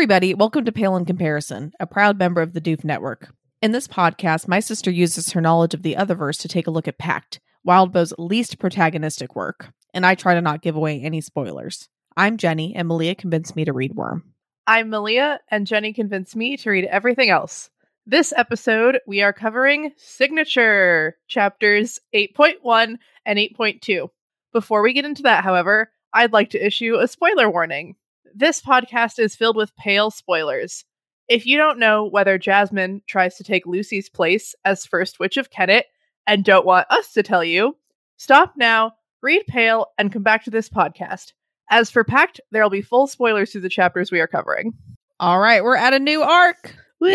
Everybody. Welcome to Pale in Comparison, a proud member of the Doof Network. In this podcast, my sister uses her knowledge of the Otherverse to take a look at Pact, Wildbow's least protagonistic work, and I try to not give away any spoilers. I'm Jenny, and Malia convinced me to read Worm. I'm Malia, and Jenny convinced me to read everything else. This episode, we are covering Signature, chapters 8.1 and 8.2. Before we get into that, however, I'd like to issue a spoiler warning. This podcast is filled with pale spoilers. If you don't know whether Jasmine tries to take Lucy's place as First Witch of Kennet and don't want us to tell you, stop now, read Pale, and come back to this podcast. As for Pact, there will be full spoilers through the chapters we are covering. All right, we're at a new arc. Woo!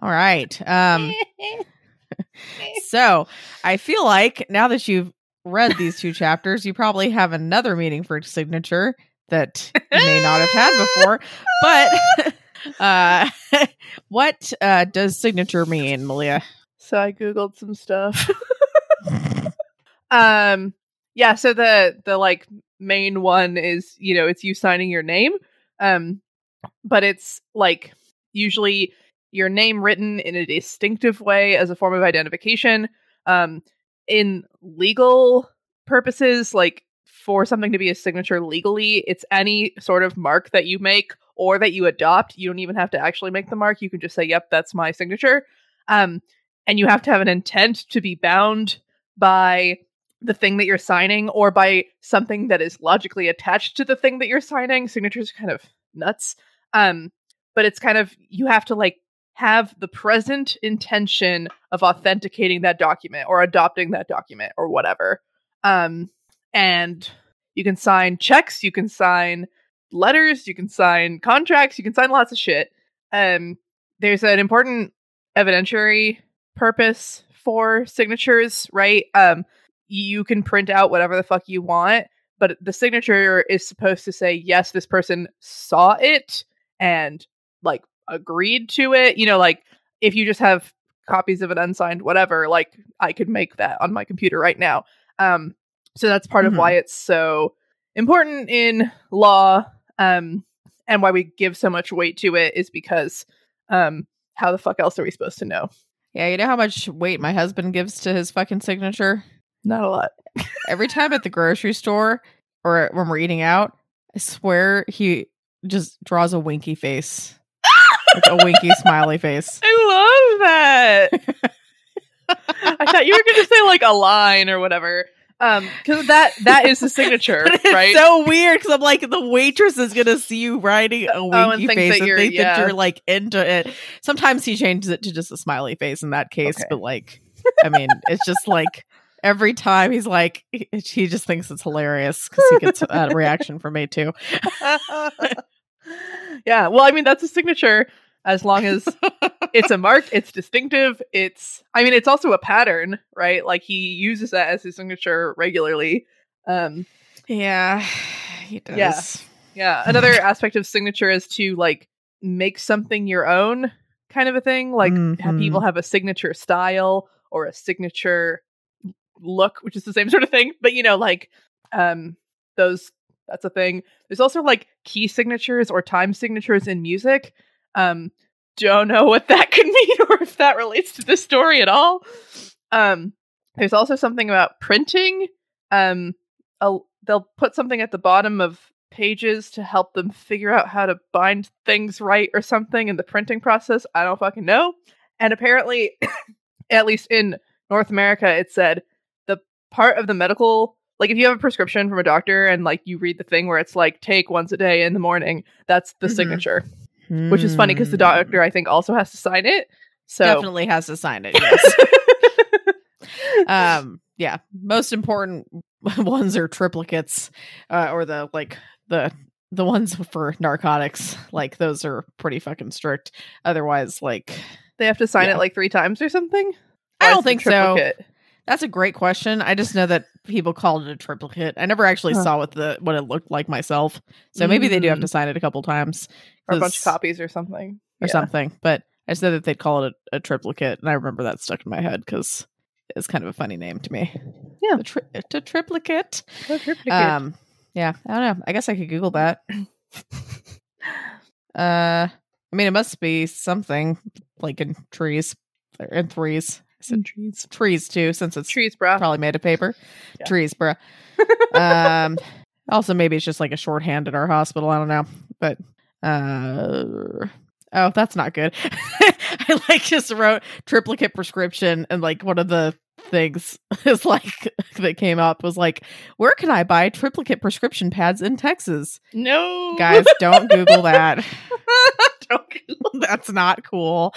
All right. Um, so I feel like now that you've read these two chapters, you probably have another meaning for signature that you may not have had before. But uh, what uh, does signature mean, Malia? so I googled some stuff. um yeah, so the the like main one is, you know, it's you signing your name. Um but it's like usually your name written in a distinctive way as a form of identification. Um in legal purposes, like for something to be a signature legally, it's any sort of mark that you make or that you adopt. You don't even have to actually make the mark. You can just say, "Yep, that's my signature." Um, and you have to have an intent to be bound by the thing that you're signing or by something that is logically attached to the thing that you're signing. Signatures are kind of nuts. Um, but it's kind of you have to like have the present intention of authenticating that document or adopting that document or whatever. Um, and you can sign checks, you can sign letters, you can sign contracts, you can sign lots of shit. Um, there's an important evidentiary purpose for signatures, right? Um, you can print out whatever the fuck you want, but the signature is supposed to say, yes, this person saw it and like agreed to it. You know, like if you just have copies of an unsigned whatever, like I could make that on my computer right now. Um, so that's part Mhm. of why it's so important in law, um, and why we give so much weight to it is because, um, how the fuck else are we supposed to know? Yeah, you know how much weight my husband gives to his fucking signature? Not a lot. Every time at the grocery store or when we're eating out, I swear he just draws a winky face. Like a winky smiley face. I love that. I thought you were going to say like a line or whatever. Um, because that that is the signature, right? so weird because I'm like, the waitress is gonna see you writing a winky Oh, and think face that and think yeah. that you're like into it. Sometimes he changes it to just a smiley face in that case, Okay. but like, I mean, it's just like every time he's like, he he just thinks it's hilarious because he gets that reaction from me too. yeah, well, I mean that's a signature as long as it's a mark, it's distinctive. It's I mean it's also a pattern, right? Like he uses that as his signature regularly. Um, Yeah, he does. Yeah. yeah, another aspect of signature is to like make something your own kind of a thing. Like have Mhm. people have a signature style or a signature look, which is the same sort of thing. But you know, like um those that's a thing. There's also like key signatures or time signatures in music. Um don't know what that could mean or if that relates to the story at all. Um there's also something about printing. Um they'll put something at the bottom of pages to help them figure out how to bind things right or something in the printing process. I don't fucking know. And apparently, at least in North America, it said the part of the medical, like if you have a prescription from a doctor and like you read the thing where it's like take once a day in the morning, that's the Mhm. signature, which is funny because the doctor I think also has to sign it. So definitely has to sign it. Yes. um yeah most important ones are triplicates uh, or the like the the ones for narcotics like those are pretty fucking strict otherwise like they have to sign Yeah. it like three times or something. I don't think so. That's a great question i just know that people called it a triplicate i never actually Huh. saw what the what it looked like myself so maybe they do have Mm. to sign it a couple times Or a bunch of copies or something. or Yeah. something but i just know that they'd call it a, a triplicate and i remember that stuck in my head because it's kind of a funny name to me Yeah. the tri- it's a triplicate triplicate. Um, yeah, I don't know. I guess I could Google that. Uh, I mean, it must be something like in trees, in threes. I said trees. trees too, since it's Trees, bruh. probably made of paper. Yeah. Trees, bruh. um, also maybe it's just like a shorthand at our hospital. I don't know, but uh, oh, that's not good. I like just wrote triplicate prescription, and like one of the things is like that came up was like, where can I buy triplicate prescription pads in Texas? no. Guys, don't Google that. Don't That's not cool.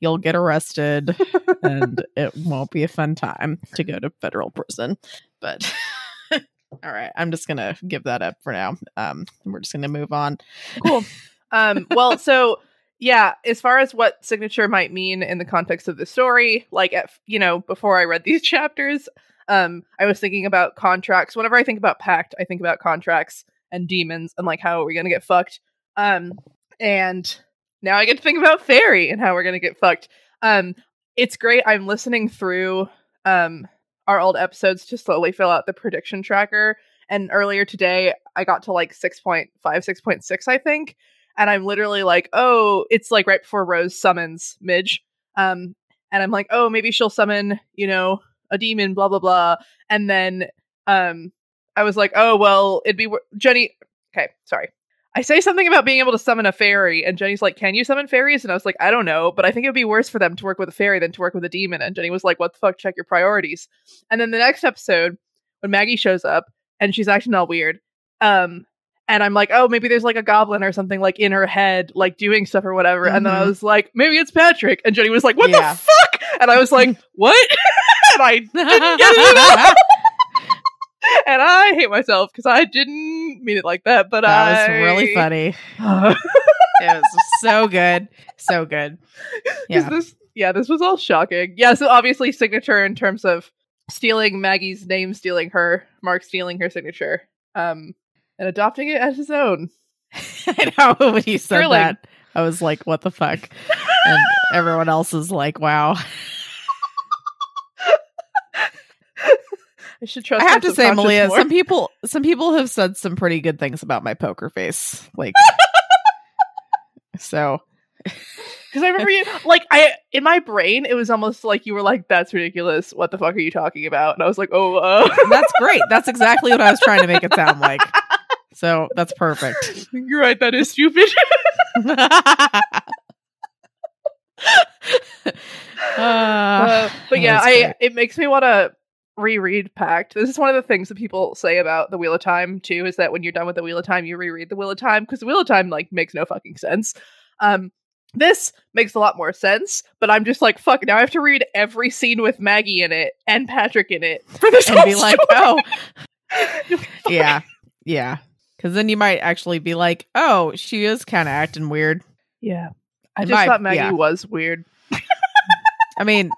You'll get arrested and it won't be a fun time to go to federal prison. But all right, I'm just going to give that up for now. Um we're just going to move on. cool. Um, well, so yeah, as far as what signature might mean in the context of the story, like at, you know, before I read these chapters, um, I was thinking about contracts. Whenever I think about pact, I think about contracts and demons and like how are we're gonna get fucked. Um, and now I get to think about fairy and how we're gonna get fucked. Um, it's great. I'm listening through um our old episodes to slowly fill out the prediction tracker. And earlier today, I got to like 6.5, 6.6, I think and I'm literally like, oh, it's like right before Rose summons Midge. Um, and I'm like, oh, maybe she'll summon, you know, a demon, blah blah blah. And then um I was like, oh well, it'd be wor- Jenny. Okay, sorry. I say something about being able to summon a fairy, and Jenny's like, "Can you summon fairies?" And I was like, "I don't know, but I think it would be worse for them to work with a fairy than to work with a demon." And Jenny was like, "What the fuck? Check your priorities." And then the next episode, when Maggie shows up and she's acting all weird, um, and I'm like, "Oh, maybe there's like a goblin or something like in her head, like doing stuff or whatever." And then I Mhm. was like, "Maybe it's Patrick." And Jenny was like, "What Yeah. the fuck?" And I was like, "What?" and I didn't get it. and I hate myself because I didn't mean it like that. But That was really funny. It was so good. So good. Yeah. This, yeah, this was all shocking. Yeah, so obviously signature in terms of stealing Maggie's name, stealing her, Mark stealing her signature, um, and adopting it as his own. I know when you said Thrilling. that, I was like, what the fuck? and everyone else is like, wow. I should trust. I have to say, Malia, more. some people some people have said some pretty good things about my poker face. Like so Because I remember you, like, I in my brain, it was almost like you were like, "That's ridiculous. What the fuck are you talking about?" And I was like, "Oh, uh. that's great. That's exactly what I was trying to make it sound like. So that's perfect. you're right. That is stupid." Uh, but yeah, I it makes me want to reread Pact. This is one of the things that people say about the Wheel of Time too, is that when you're done with the Wheel of Time, you reread the Wheel of Time because the Wheel of Time like makes no fucking sense. Um, this makes a lot more sense, but I'm just like, fuck. Now I have to read every scene with Maggie in it and Patrick in it for this and be like, oh, yeah, yeah. Because then you might actually be like, oh, she is kind of acting weird. yeah. I It just might- thought Maggie yeah. was weird. I mean,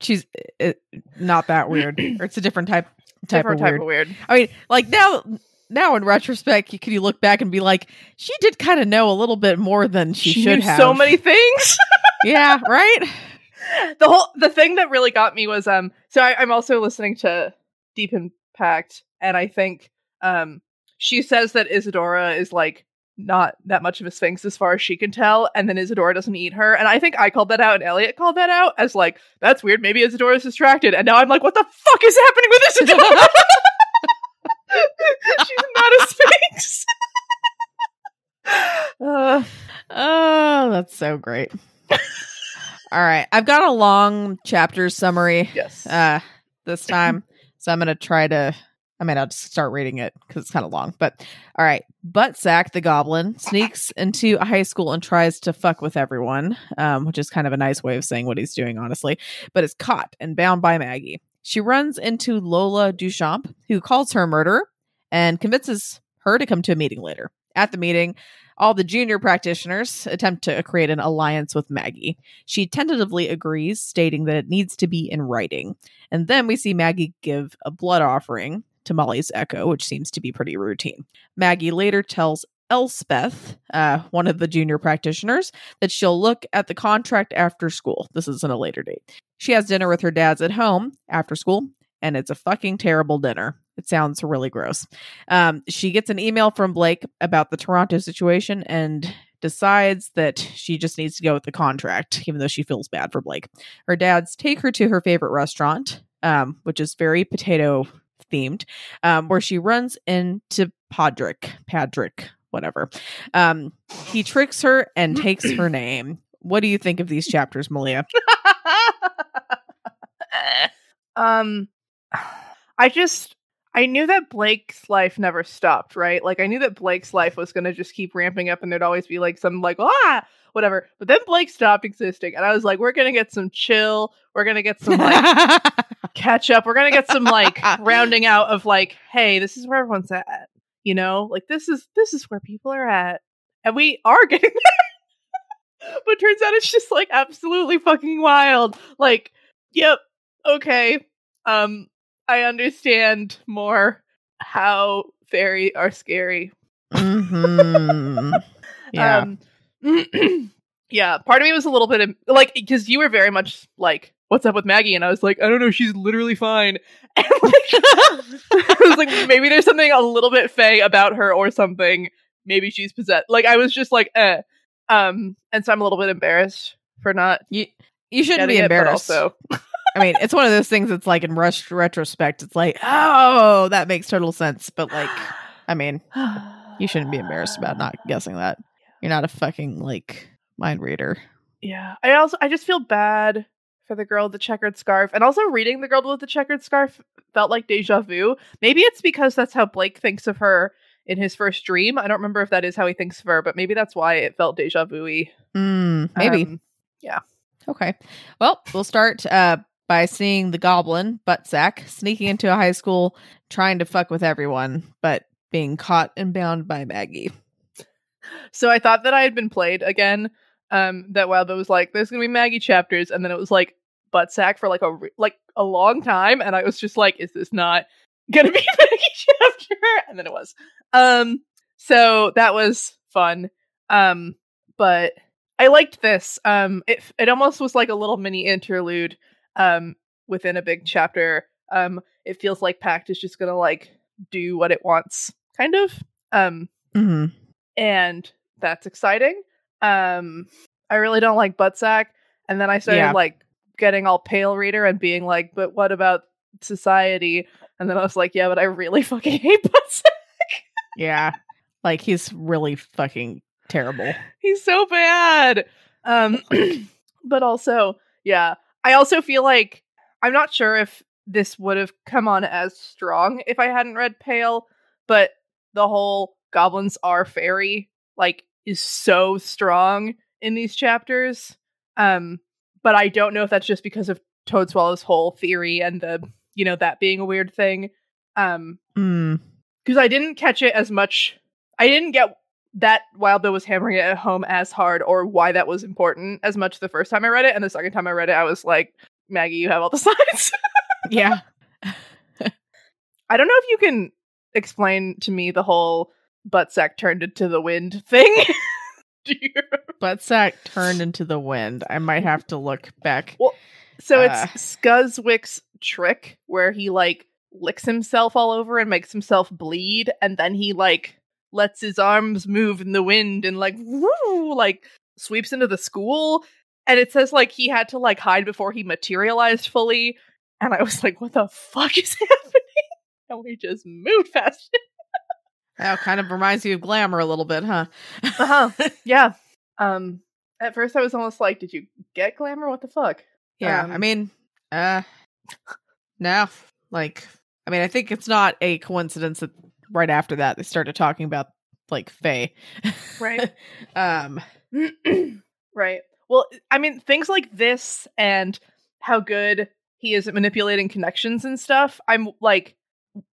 she's uh, not that weird. Or it's a different type type Different of weird. of weird. I mean, like now, now in retrospect, you, can you look back and be like, she did kind of know a little bit more than she, She should knew have. so many things. yeah, right. the whole the thing that really got me was um so I, i'm also listening to deep impact and i think um she says that isadora is like not that much of a sphinx as far as she can tell and then isadora doesn't eat her and i think i called that out and elliot called that out as like that's weird maybe isadora's distracted and now i'm like what the fuck is happening with isadora she's not a sphinx uh, Oh, that's so great. All right, I've got a long chapter summary yes uh this time, so I'm gonna try to. I mean, I'll just start reading it because it's kind of long. But all right, Buttsack the Goblin sneaks into a high school and tries to fuck with everyone, um, which is kind of a nice way of saying what he's doing, honestly. But is caught and bound by Maggie. She runs into Lola Duchamp, who calls her a murderer and convinces her to come to a meeting later. At the meeting, all the junior practitioners attempt to create an alliance with Maggie. She tentatively agrees, stating that it needs to be in writing. And then we see Maggie give a blood offering to Molly's Echo, which seems to be pretty routine. Maggie later tells Elspeth, uh, one of the junior practitioners, that she'll look at the contract after school. This is in a later date. She has dinner with her dads at home after school, and it's a fucking terrible dinner. It sounds really gross. Um, she gets an email from Blake about the Toronto situation and decides that she just needs to go with the contract, even though she feels bad for Blake. Her dads take her to her favorite restaurant, um, which is very potato themed, um, where she runs into Podrick, Padrick, whatever. Um, he tricks her and takes her name. What do you think of these chapters, Malia? um, I just I knew that Blake's life never stopped, right? Like I knew that Blake's life was going to just keep ramping up and there'd always be like some like ah whatever. But then Blake stopped existing and I was like we're going to get some chill. We're going to get some like catch up. We're going to get some like rounding out of like hey, this is where everyone's at. You know? Like this is this is where people are at. And we are getting there. but turns out it's just like absolutely fucking wild. Like yep, okay. Um I understand more how fairy are scary. hmm Yeah. Um, yeah, part of me was a little bit of, like because you were very much like, "What's up with Maggie?" and I was like, "I don't know, she's literally fine." And like, I was like, maybe there's something a little bit fey about her or something. Maybe she's possessed. Like I was just like, eh. Um, and so I'm a little bit embarrassed for not. you you shouldn't be it, embarrassed. also, I mean, it's one of those things that's like in rush retrospect, it's like, oh, that makes total sense. But like, I mean, you shouldn't be embarrassed about not guessing that. You're not a fucking like mind reader. Yeah. I also I just feel bad for the girl with the checkered scarf. And also reading the girl with the checkered scarf felt like deja vu. Maybe it's because that's how Blake thinks of her in his first dream. I don't remember if that is how he thinks of her, but maybe that's why it felt deja vu-y. Mm, maybe. Um, Okay. Well, we'll start uh, by seeing the goblin, Buttsack, sneaking into a high school, trying to fuck with everyone, but being caught and bound by Maggie. so I thought that I had been played again. Um, that Wildbow was like, "There's gonna be Maggie chapters," and then it was like butt sack for like a re- like a long time, and I was just like, "Is this not gonna be Maggie chapter?" And then it was. Um, so that was fun. Um, but I liked this. Um, it it almost was like a little mini interlude. Um, within a big chapter. Um, it feels like Pact is just gonna like do what it wants, kind of. Um, hmm and that's exciting. Um, I really don't like Buttsack, and then I started Yeah. like getting all pale reader and being like, "But what about society?" And then I was like, "Yeah, but I really fucking hate Buttsack. Yeah. Like he's really fucking terrible. He's so bad." Um, but also, yeah, I also feel like I'm not sure if this would have come on as strong if I hadn't read Pale, but the whole goblins are fairy like is so strong in these chapters. Um, but I don't know if that's just because of Toadswallow's whole theory and the you know that being a weird thing. Um, Mm. because I didn't catch it as much. I didn't get that Wildbow was hammering it at home as hard or why that was important as much the first time I read it. And the second time I read it, I was like, Maggie, you have all the signs. Yeah. I don't know if you can explain to me the whole buttsack turned into the wind thing. Do you Buttsack turned into the wind. I might have to look back. So Uh. it's Scuzzwick's trick where he like licks himself all over and makes himself bleed, and then he like lets his arms move in the wind and like woo, like sweeps into the school. And it says like he had to like hide before he materialized fully. And I was like, what the fuck is happening? And we just moved fast. That kind of reminds you of glamour a little bit, huh? uh-huh. Yeah. Um at first I was almost like, did you get glamour? What the fuck? Yeah, Um, I mean, uh, no, like, I mean, I think it's not a coincidence that right after that they started talking about like fae, Right. um, right. Well, I mean, things like this and how good he is at manipulating connections and stuff. I'm like,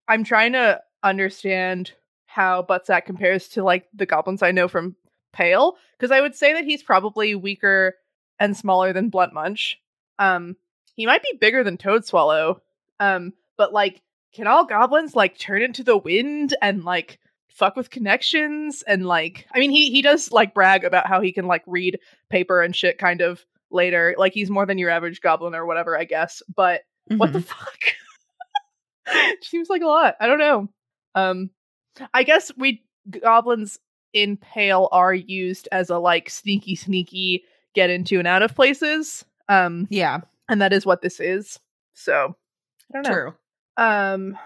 I'm trying to understand how Buttsack compares to like the goblins I know from Pale, because I would say that he's probably weaker and smaller than Blunt Munch. Um, he might be bigger than Toadswallow. Um, but like, can all goblins like turn into the wind and like fuck with connections and like I mean he he does like brag about how he can like read paper and shit kind of later. Like he's more than your average goblin or whatever, I guess. But what the mhm. fuck? Seems like a lot. I don't know. Um, I guess we goblins in Pale are used as a like sneaky, sneaky get into and out of places. Um, Yeah, and that is what this is. So I don't know. true. Um,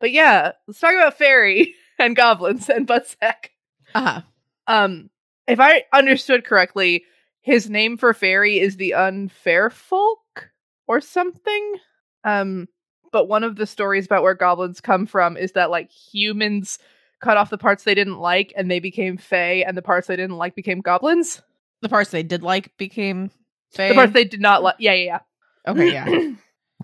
but yeah, let's talk about fairy and goblins and Buttsack. Uh-huh. Um, if I understood correctly, his name for fairy is the unfair folk or something. Um, but one of the stories about where goblins come from is that like humans cut off the parts they didn't like and they became fae, and the parts they didn't like became goblins. The parts they did like became fae. The parts they did not like, yeah, yeah, yeah. Okay, yeah.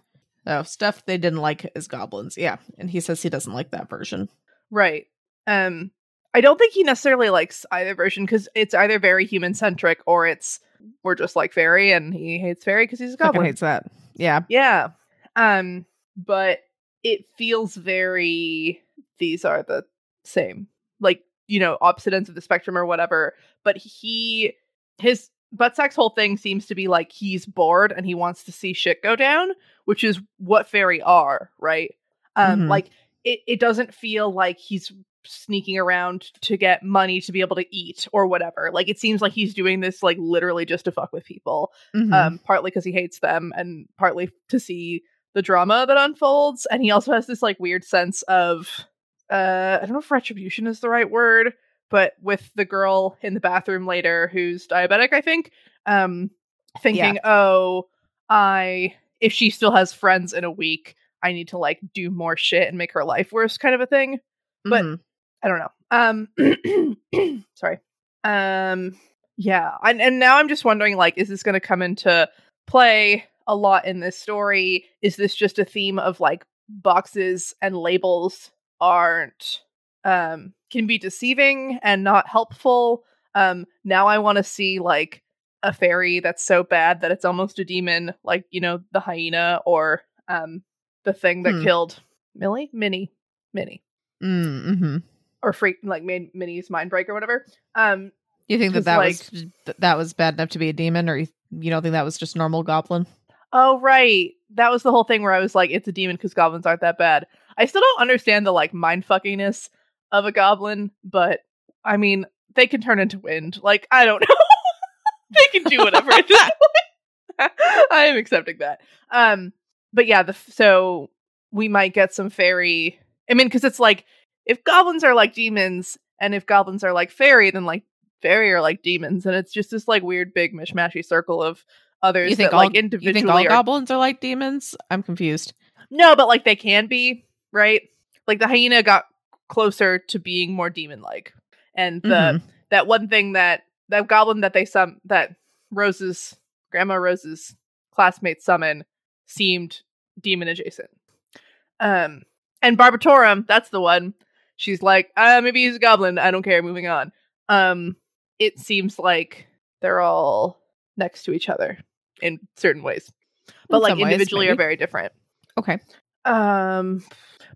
oh, stuff they didn't like is goblins. Yeah, and he says he doesn't like that version. Right. Um I don't think he necessarily likes either version because it's either very human centric or it's we're just like fairy and he hates fairy because he's a Fucking goblin. hates that. Yeah. Yeah. Um but it feels very these are the same. Like, you know, opposite ends of the spectrum or whatever. But he his Buttsack's whole thing seems to be like he's bored and he wants to see shit go down, which is what fairy are, right? Um Mhm. like it, it doesn't feel like he's sneaking around to get money to be able to eat or whatever. Like it seems like he's doing this like literally just to fuck with people Mhm. um, partly because he hates them and partly to see the drama that unfolds. And he also has this like weird sense of uh, I don't know if retribution is the right word, but with the girl in the bathroom later who's diabetic, I think, um, thinking, oh, I if she still has friends in a week, I need to like do more shit and make her life worse, kind of a thing. but- Mhm. I don't know. Um sorry. Um yeah, and and now I'm just wondering like is this going to come into play a lot in this story? Is this just a theme of like boxes and labels aren't um can be deceiving and not helpful? Um now I want to see like a fairy that's so bad that it's almost a demon like, you know, the hyena or um the thing that Hmm. killed Millie, Minnie, Minnie Mm, mhm. or freak like made Minnie's mind break or whatever. Um, You think that that like- was that was bad enough to be a demon, or you, you don't think that was just normal goblin? Oh right, that was the whole thing where I was like, it's a demon because goblins aren't that bad. I still don't understand the like mind fuckiness of a goblin, but I mean, they can turn into wind. Like I don't know, they can do whatever. at this point. I am accepting that. Um, but yeah, the so we might get some fairy. I mean, because it's like if goblins are like demons, and if goblins are like fairy, then like fairy are like demons, and it's just this like weird big mishmashy circle of others You think that all like you think all are goblins are like demons? I'm confused. no, but like they can be, right? Like the hyena got closer to being more demon like. And the Mhm. that one thing that that goblin that they sum that Rose's grandma Rose's classmate summon seemed demon adjacent. Um and Barbatorem, that's the one. She's like, uh, maybe he's a goblin. I don't care. Moving on. Um, it seems like they're all next to each other in certain ways, but In like some ways, individually are very different. Okay. Um,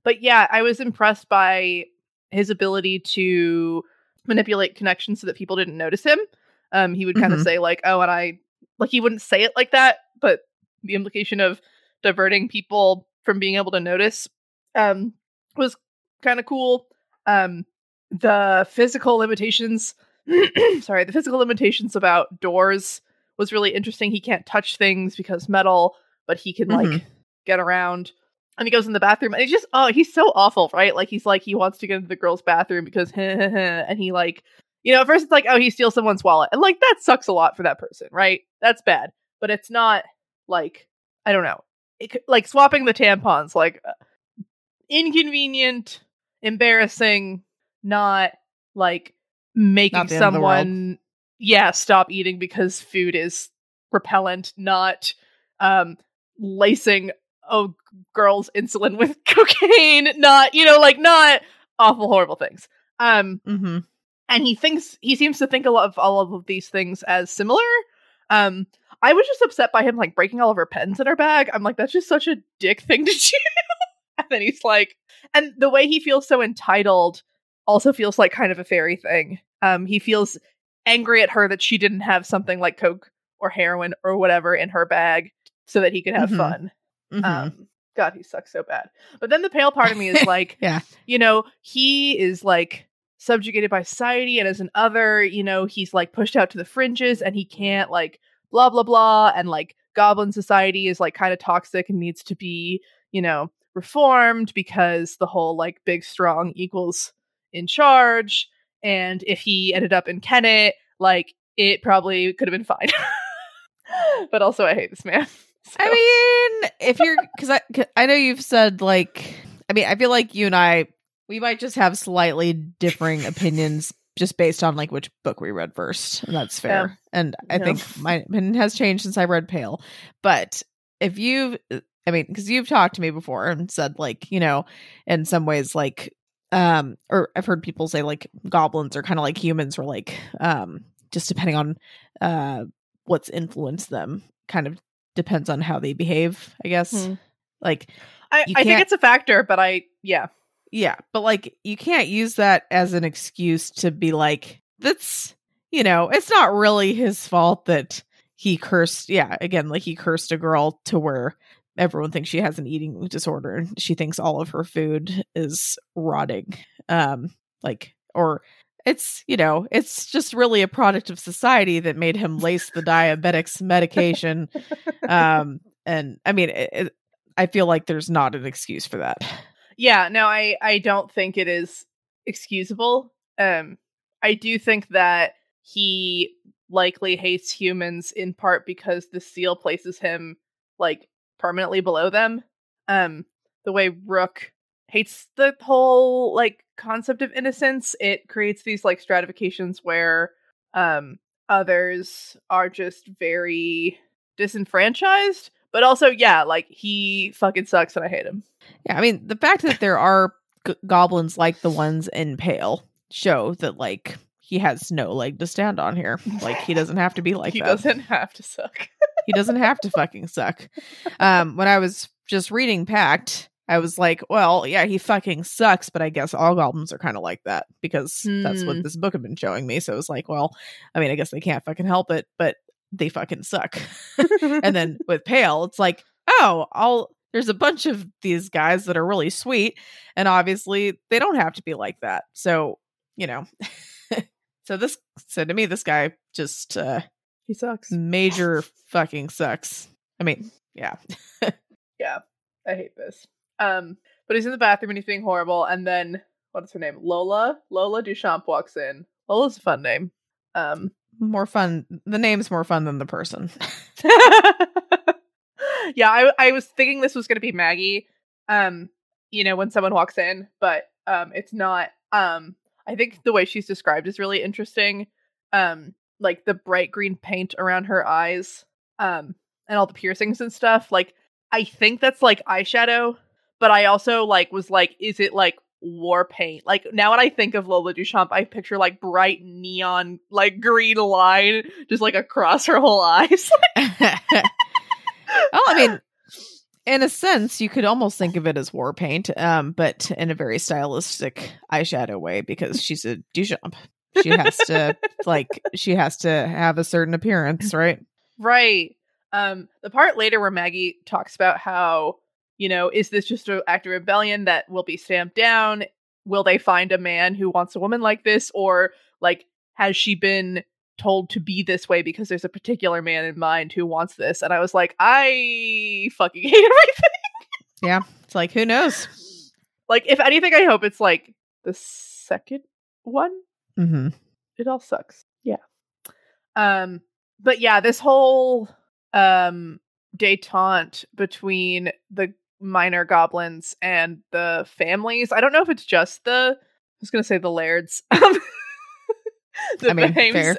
but yeah, I was impressed by his ability to manipulate connections so that people didn't notice him. Um, he would kind of Mhm. say like, "Oh," and I like he wouldn't say it like that, but the implication of diverting people from being able to notice um was kind of cool. Um, the physical limitations, sorry, the physical limitations about doors was really interesting. He can't touch things because metal, but he can like get around. And he goes in the bathroom and he's just oh, he's so awful, right? Like he's like he wants to get into the girl's bathroom because and he like you know, at first it's like, oh, he steals someone's wallet. And like that sucks a lot for that person, right? That's bad. But it's not like I don't know. It, like swapping the tampons, like uh, inconvenient, embarrassing, not like making Not the end of the world. someone yeah, stop eating because food is repellent, not um lacing a girl's insulin with cocaine, not, you know, like not awful horrible things. Um Mhm. and he thinks he seems to think a lot of all of these things as similar. Um, I was just upset by him like breaking all of her pens in her bag. I'm like, that's just such a dick thing to do. and then he's like, and the way he feels so entitled also feels like kind of a fairy thing. Um, he feels angry at her that she didn't have something like coke or heroin or whatever in her bag so that he could have Mhm. fun. Mhm. Um, God, he sucks so bad. But then the pale part of me is like, Yeah. you know, he is like subjugated by society, and as an other, you know, he's like pushed out to the fringes, and he can't like blah blah blah, and like goblin society is like kind of toxic and needs to be, you know, reformed because the whole like big strong equals in charge. And if he ended up in Kennet, like it probably could have been fine. but also, I hate this man. I mean, if you're because I 'cause I know you've said like I mean I feel like you and I we might just have slightly differing opinions just based on like which book we read first, and that's fair. And I Yeah. think my opinion has changed since I read Pale. But if you've I mean, because you've talked to me before and said like you know, in some ways like um or I've heard people say like goblins are kind of like humans or like um just depending on uh what's influenced them kind of depends on how they behave i guess Hmm. like I, I think it's a factor, but I yeah. yeah but like you can't use that as an excuse to be like that's you know it's not really his fault that he cursed yeah again like he cursed a girl to where everyone thinks she has an eating disorder and she thinks all of her food is rotting. Um like or it's you know it's just really a product of society that made him lace the diabetics medication. Um and i mean it, it, i feel like there's not an excuse for that. Yeah, no, I I don't think it is excusable. Um I do think that he likely hates humans in part because the seal places him like permanently below them. Um the way Rook hates the whole like concept of innocence, it creates these like stratifications where um others are just very disenfranchised, but also yeah, like he fucking sucks and I hate him. Yeah, I mean, the fact that there are g- goblins like the ones in Pale show that like he has no leg to stand on here. Like he doesn't have to be like he that. doesn't have to suck. He doesn't have to fucking suck. Um, when I was just reading Pact, I was like, well, yeah, he fucking sucks, but I guess all goblins are kind of like that because that's Hmm. what this book had been showing me. So it was like, well, I mean, I guess they can't fucking help it, but they fucking suck. and then with Pale, it's like, oh, all there's a bunch of these guys that are really sweet, and obviously they don't have to be like that. So, you know. so this so to me, this guy just uh he sucks. major fucking sucks. I mean, yeah. Yeah, I hate this. Um, but he's in the bathroom and he's being horrible. And then what is her name? Lola. Lola Duchamp walks in. Lola's a fun name. Um, More fun. The name's more fun than the person. yeah, I I was thinking this was gonna be Maggie. Um, you know, when someone walks in, but um, it's not. Um, I think the way she's described is really interesting. Um, like the bright green paint around her eyes, um, and all the piercings and stuff. Like, I think that's like eyeshadow, but I also like was like, is it like war paint? Like now, when I think of Lola Duchamp, I picture like bright neon, like green line just like across her whole eyes. well, I mean, in a sense, you could almost think of it as war paint, um, but in a very stylistic eyeshadow way because she's a Duchamp. She has to like she has to have a certain appearance, right? Right. Um, the part later where Maggie talks about how, you know, is this just an act of rebellion that will be stamped down? Will they find a man who wants a woman like this? Or, like, has she been told to be this way because there's a particular man in mind who wants this? And I was like, I fucking hate everything. Yeah. It's like who knows? Like, if anything, I hope it's like the second one. Hmm it all sucks. Yeah. Um but yeah, this whole um detente between the minor goblins and the families. I don't know if it's just the I was going to say the lairds. Um the I mean,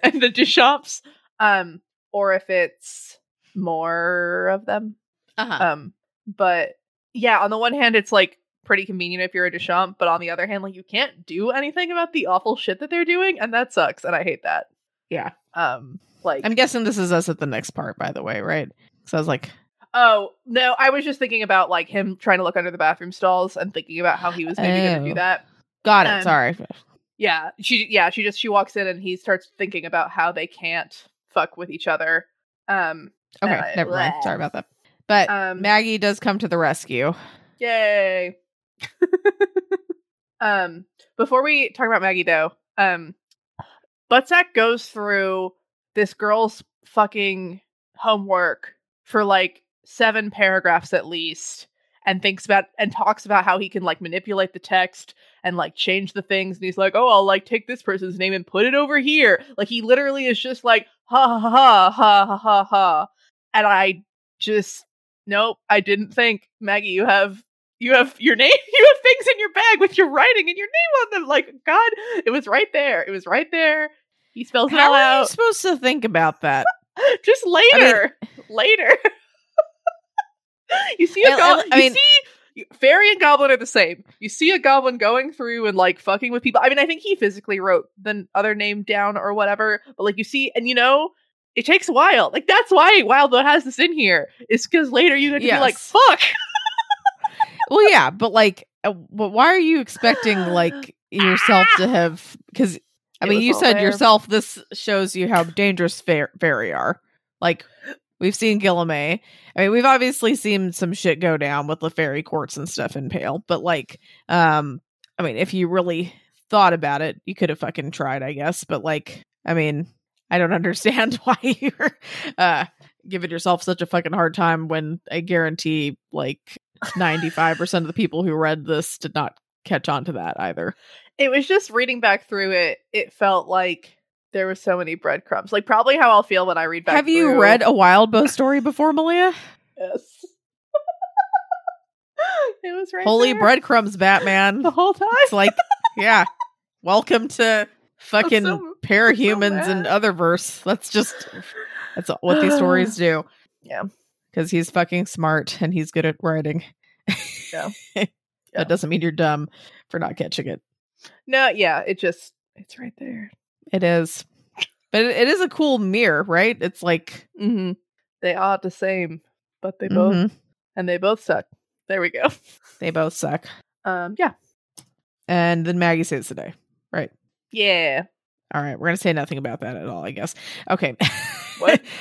and the Duchamps. Um or if it's more of them. Uh-huh. Um, but yeah, on the one hand, it's like pretty convenient if you're a Duchamps, but on the other hand, like you can't do anything about the awful shit that they're doing, and that sucks, and I hate that. Yeah. Um, like I'm guessing this is us at the next part, by the way, right? So I was like, oh no, I was just thinking about like him trying to look under the bathroom stalls and thinking about how he was maybe going to Oh. do that. got it. Um, Sorry. Yeah, she yeah she just she walks in and he starts thinking about how they can't fuck with each other. Um, Okay, uh, never mind. Sorry about that. But Um, Maggie does come to the rescue. Yay. um before we talk about Maggie though, um goes through this girl's fucking homework for like seven paragraphs at least and thinks about and talks about how he can like manipulate the text and like change the things and he's like oh i'll like take this person's name and put it over here. Like he literally is just like ha ha ha ha ha ha ha. And i just nope i didn't think maggie you have you have your name you have things in your bag with your writing and your name on them. Like god it was right there. It was right there. He spells it How all are you supposed to think about that? just later. Later. You see a goblin I you see fairy and goblin are the same. You see a goblin going through and like fucking with people. I mean i think he physically wrote the other name down or whatever but like you see and you know it takes a while. Like that's why wildbow has this in here is because later you get to be like fuck well, yeah, but like, uh, but why are you expecting like yourself to have? Because I It mean, was you all said there. yourself. This shows you how dangerous fairy are. Like we've seen Gillamay. I mean, we've obviously seen some shit go down with the fairy courts and stuff in Pale. But like, um, I mean, if you really thought about it, you could have fucking tried, I guess. But like, I mean, I don't understand why you're uh giving yourself such a fucking hard time when I guarantee like 95% of the people who read this did not catch on to that either. it was just reading back through it it felt like there were so many breadcrumbs like probably how i'll feel when i read back Have you read a Wild Bow story before, Malia? yes it was right Holy there breadcrumbs, Batman. the whole time It's like, yeah, welcome to fucking so- parahumans so and otherverse. That's just that's what these stories do. Yeah. Because he's fucking smart and he's good at writing. Yeah. Yeah. that doesn't mean you're dumb for not catching it. no yeah it just it's right there It is, but it, it is a cool mirror, right? It's like mm-hmm. they are the same but they both mhm, and they both suck there we go they both suck. um yeah And then Maggie saves the day. Right. yeah All right. We're gonna say nothing about that at all, I guess. Okay. What?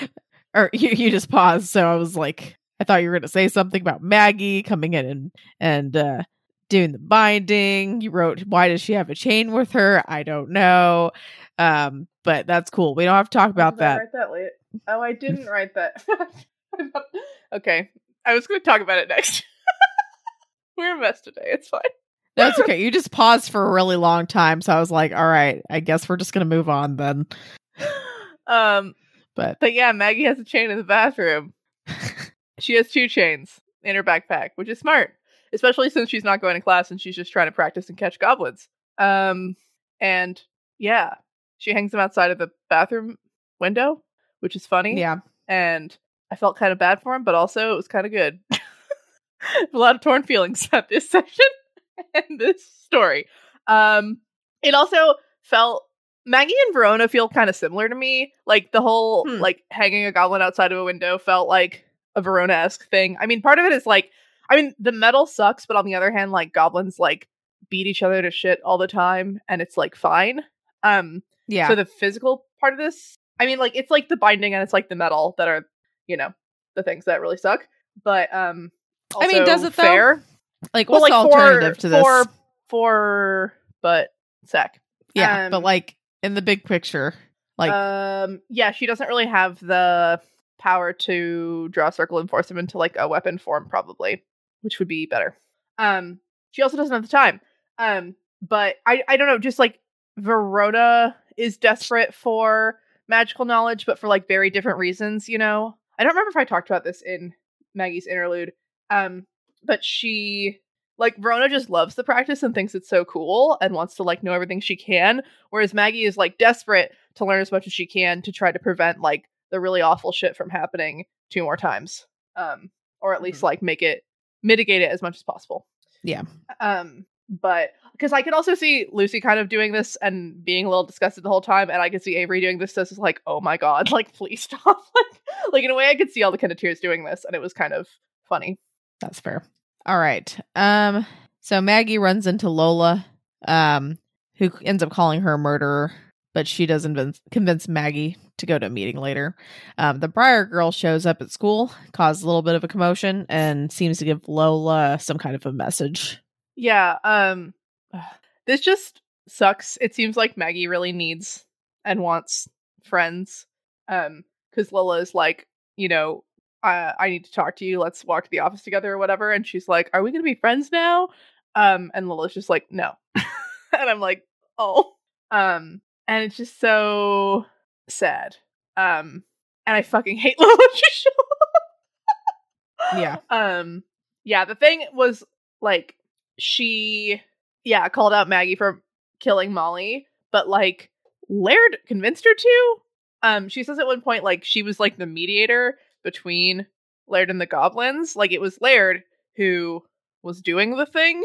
or you you just paused, so I was like, I thought you were gonna say something about Maggie coming in and and uh doing the binding. You wrote, why does she have a chain with her? I don't know. Um, but that's cool. We don't have to talk about that. that? Oh, I didn't write that. okay, I was going to talk about it next. We're a mess today. It's fine. That's okay. You just paused for a really long time, so I was like, all right, I guess we're just gonna move on then. Um, But but yeah, Maggie has a chain in the bathroom. She has two chains in her backpack, which is smart, especially since she's not going to class and she's just trying to practice and catch goblins. Um, and yeah, she hangs them outside of the bathroom window, which is funny. yeah. and I felt kind of bad for him, but also it was kind of good. a lot of torn feelings at this session and this story. Um, it also felt Maggie and Verona feel kind of similar to me. Like the whole Hmm. like hanging a goblin outside of a window felt like a Verona esque thing. I mean, part of it is like, I mean, the metal sucks, but on the other hand, like goblins like beat each other to shit all the time, and it's like fine. Um, Yeah. so the physical part of this, I mean, like it's like the binding and it's like the metal that are, you know, the things that really suck. But um, I mean, does it though? fair? like Well, what's like the alternative for, to this? For for but sec. yeah, but um, like in the big picture, like um, yeah, she doesn't really have the power to draw a circle and force him into like a weapon form, probably, which would be better. Um, she also doesn't have the time. Um, but I I don't know, just like Verona is desperate for magical knowledge, but for like very different reasons, you know. I don't remember if I talked about this in Maggie's interlude. Um, but she like Verona just loves the practice and thinks it's so cool and wants to like know everything she can, whereas Maggie is like desperate to learn as much as she can to try to prevent like the really awful shit from happening two more times. Um, or at least Mhm. like make it mitigate it as much as possible. Yeah. Um, but because I can also see Lucy kind of doing this and being a little disgusted the whole time, and I could see Avery doing this. This is like, oh my god, like please stop. like, like in a way, I could see all the kind of tears doing this, and it was kind of funny. That's fair. All right. Um so Maggie runs into Lola, um, who ends up calling her a murderer. but she doesn't convince, convince Maggie to go to a meeting later. Um, the Briar girl shows up at school, causes a little bit of a commotion, and seems to give Lola some kind of a message. Yeah, um this just sucks. It seems like Maggie really needs and wants friends. Um cuz Lola is like, you know, I I need to talk to you. Let's walk to the office together or whatever and she's like, "Are we going to be friends now?" Um and Lola's just like, "No." and I'm like, "Oh." Um and it's just so sad. Um and I fucking hate Lola Yeah. Um yeah, the thing was like she yeah, called out Maggie for killing Molly, but like Laird convinced her to. Um she says at one point like she was like the mediator between Laird and the goblins. Like it was Laird who was doing the thing,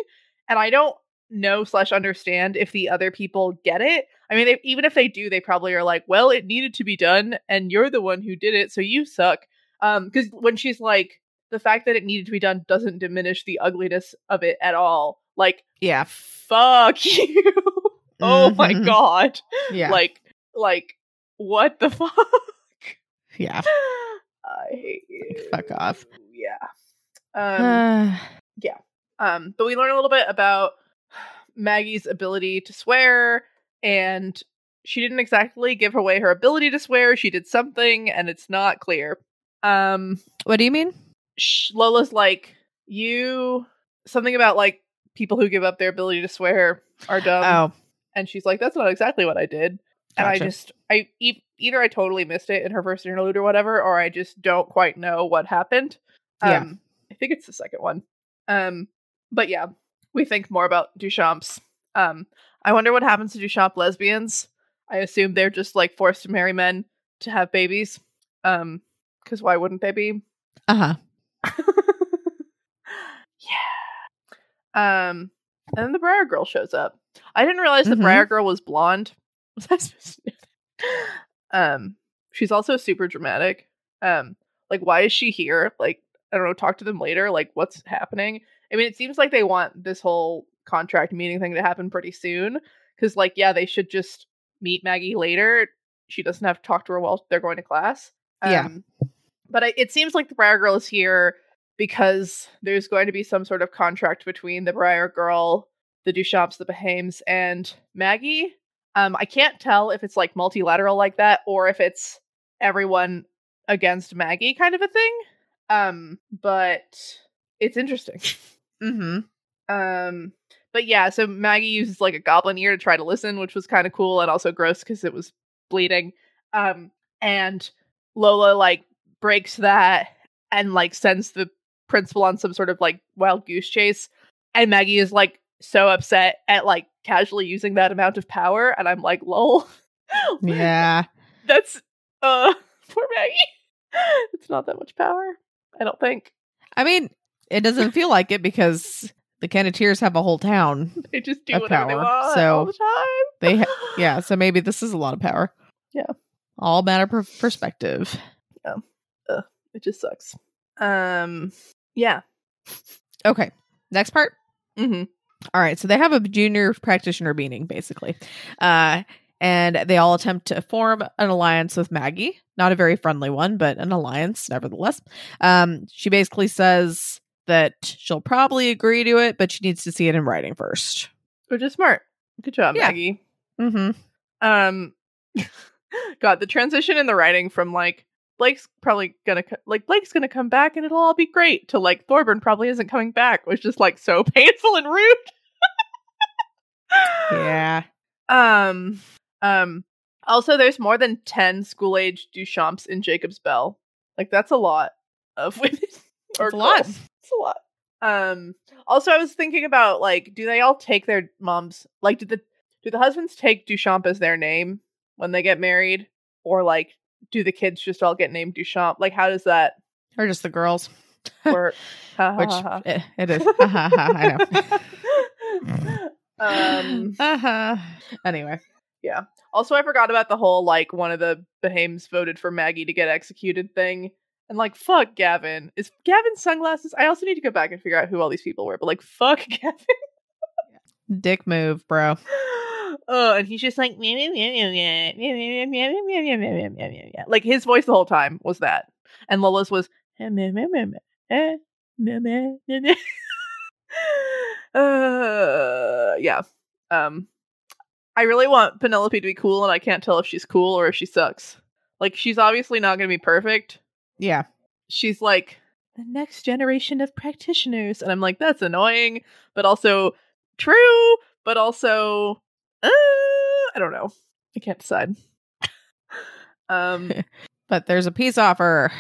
and I don't know slash understand if the other people get it. I mean, they, even if they do, they probably are like, "Well, it needed to be done, and you're the one who did it, so you suck." Um, because when she's like, the fact that it needed to be done doesn't diminish the ugliness of it at all. Like, Yeah. fuck you. oh my Mhm. god. Yeah. Like, like, what the fuck? yeah. I hate you. Fuck off. Yeah. Um, Uh, um, but we learn a little bit about Maggie's ability to swear, and she didn't exactly give away her ability to swear. She did something, and it's not clear. Um, what do you mean? sh- Lola's like, you something about like people who give up their ability to swear are dumb, oh, and she's like, that's not exactly what I did. And I just, I e- either I totally missed it in her first interlude or whatever, or I just don't quite know what happened. Um, Yeah. I think it's the second one. Um, but yeah, we think more about Duchamps. Um, I wonder what happens to Duchamp lesbians. I assume they're just like forced to marry men to have babies. Um, because why wouldn't they be? uh huh. yeah. Um, and then the Briar Girl shows up. I didn't realize the Mhm. Briar Girl was blonde. Was I supposed to know that? Um, she's also super dramatic. Um, like why is she here? Like I don't know. Talk to them later. Like what's happening? I mean, it seems like they want this whole contract meeting thing to happen pretty soon. Because like yeah, they should just meet Maggie later. She doesn't have to talk to her while they're going to class. Yeah. Um, but I, it seems like the Briar Girl is here because there's going to be some sort of contract between the Briar Girl, the Duchamps, the Behaims, and Maggie. Um, I can't tell if it's like multilateral like that or if it's everyone against Maggie kind of a thing. Um, but it's interesting. Mm-hmm. Um, but yeah, so Maggie uses like a goblin ear to try to listen, which was kind of cool and also gross because it was bleeding. Um, and Lola like breaks that and like sends the principal on some sort of like wild goose chase. And Maggie is like so upset at like casually using that amount of power, and I'm like, lol. Yeah. That's uh poor Maggie. It's not that much power. I don't think. I mean, it doesn't feel like it because the Canneteers have a whole town. They just do Of whatever they power, want so all the time. They, ha- yeah. So maybe this is a lot of power. Yeah. All matter per- perspective. Yeah. It just sucks. Um yeah. Okay. Next part. Mm-hmm. All right. So they have a junior practitioner meeting, basically. Uh, and they all attempt to form an alliance with Maggie. Not a very friendly one, but an alliance nevertheless. Um, she basically says that she'll probably agree to it, but she needs to see it in writing first. Which is smart. Good job, Yeah. Maggie. Mm-hmm. Um God, the transition in the writing from like Blake's probably gonna co- like Blake's gonna come back and it'll all be great to like Thorburn probably isn't coming back was just like so painful and rude. Yeah. Um um also there's more than 10 school age Duchamps in Jacob's Bell. Like that's a lot of women. or It's a lot. It's a lot. Um also I was thinking about like do they all take their moms like do the do the husbands take Duchamp as their name when they get married or like do the kids just all get named Duchamp? Like how does that Or just the girls. Ha, ha, Which ha. it, it is. I know. Um uh-huh. Anyway. Yeah. Also, I forgot about the whole like one of the Behaims voted for Maggie to get executed thing. And like, fuck Gavin. Is Gavin sunglasses? I also need to go back and figure out who all these people were, but like, fuck Gavin. Dick move, bro. uh, and he's just like like his voice the whole time was that, and Lola's was uh, yeah. Um, I really want Penelope to be cool, and I can't tell if she's cool or if she sucks. Like, she's obviously not going to be perfect. Yeah. She's like the next generation of practitioners, and I'm like, that's annoying, but also true, but also, uh, I don't know. I can't decide. um, but there's a peace offer.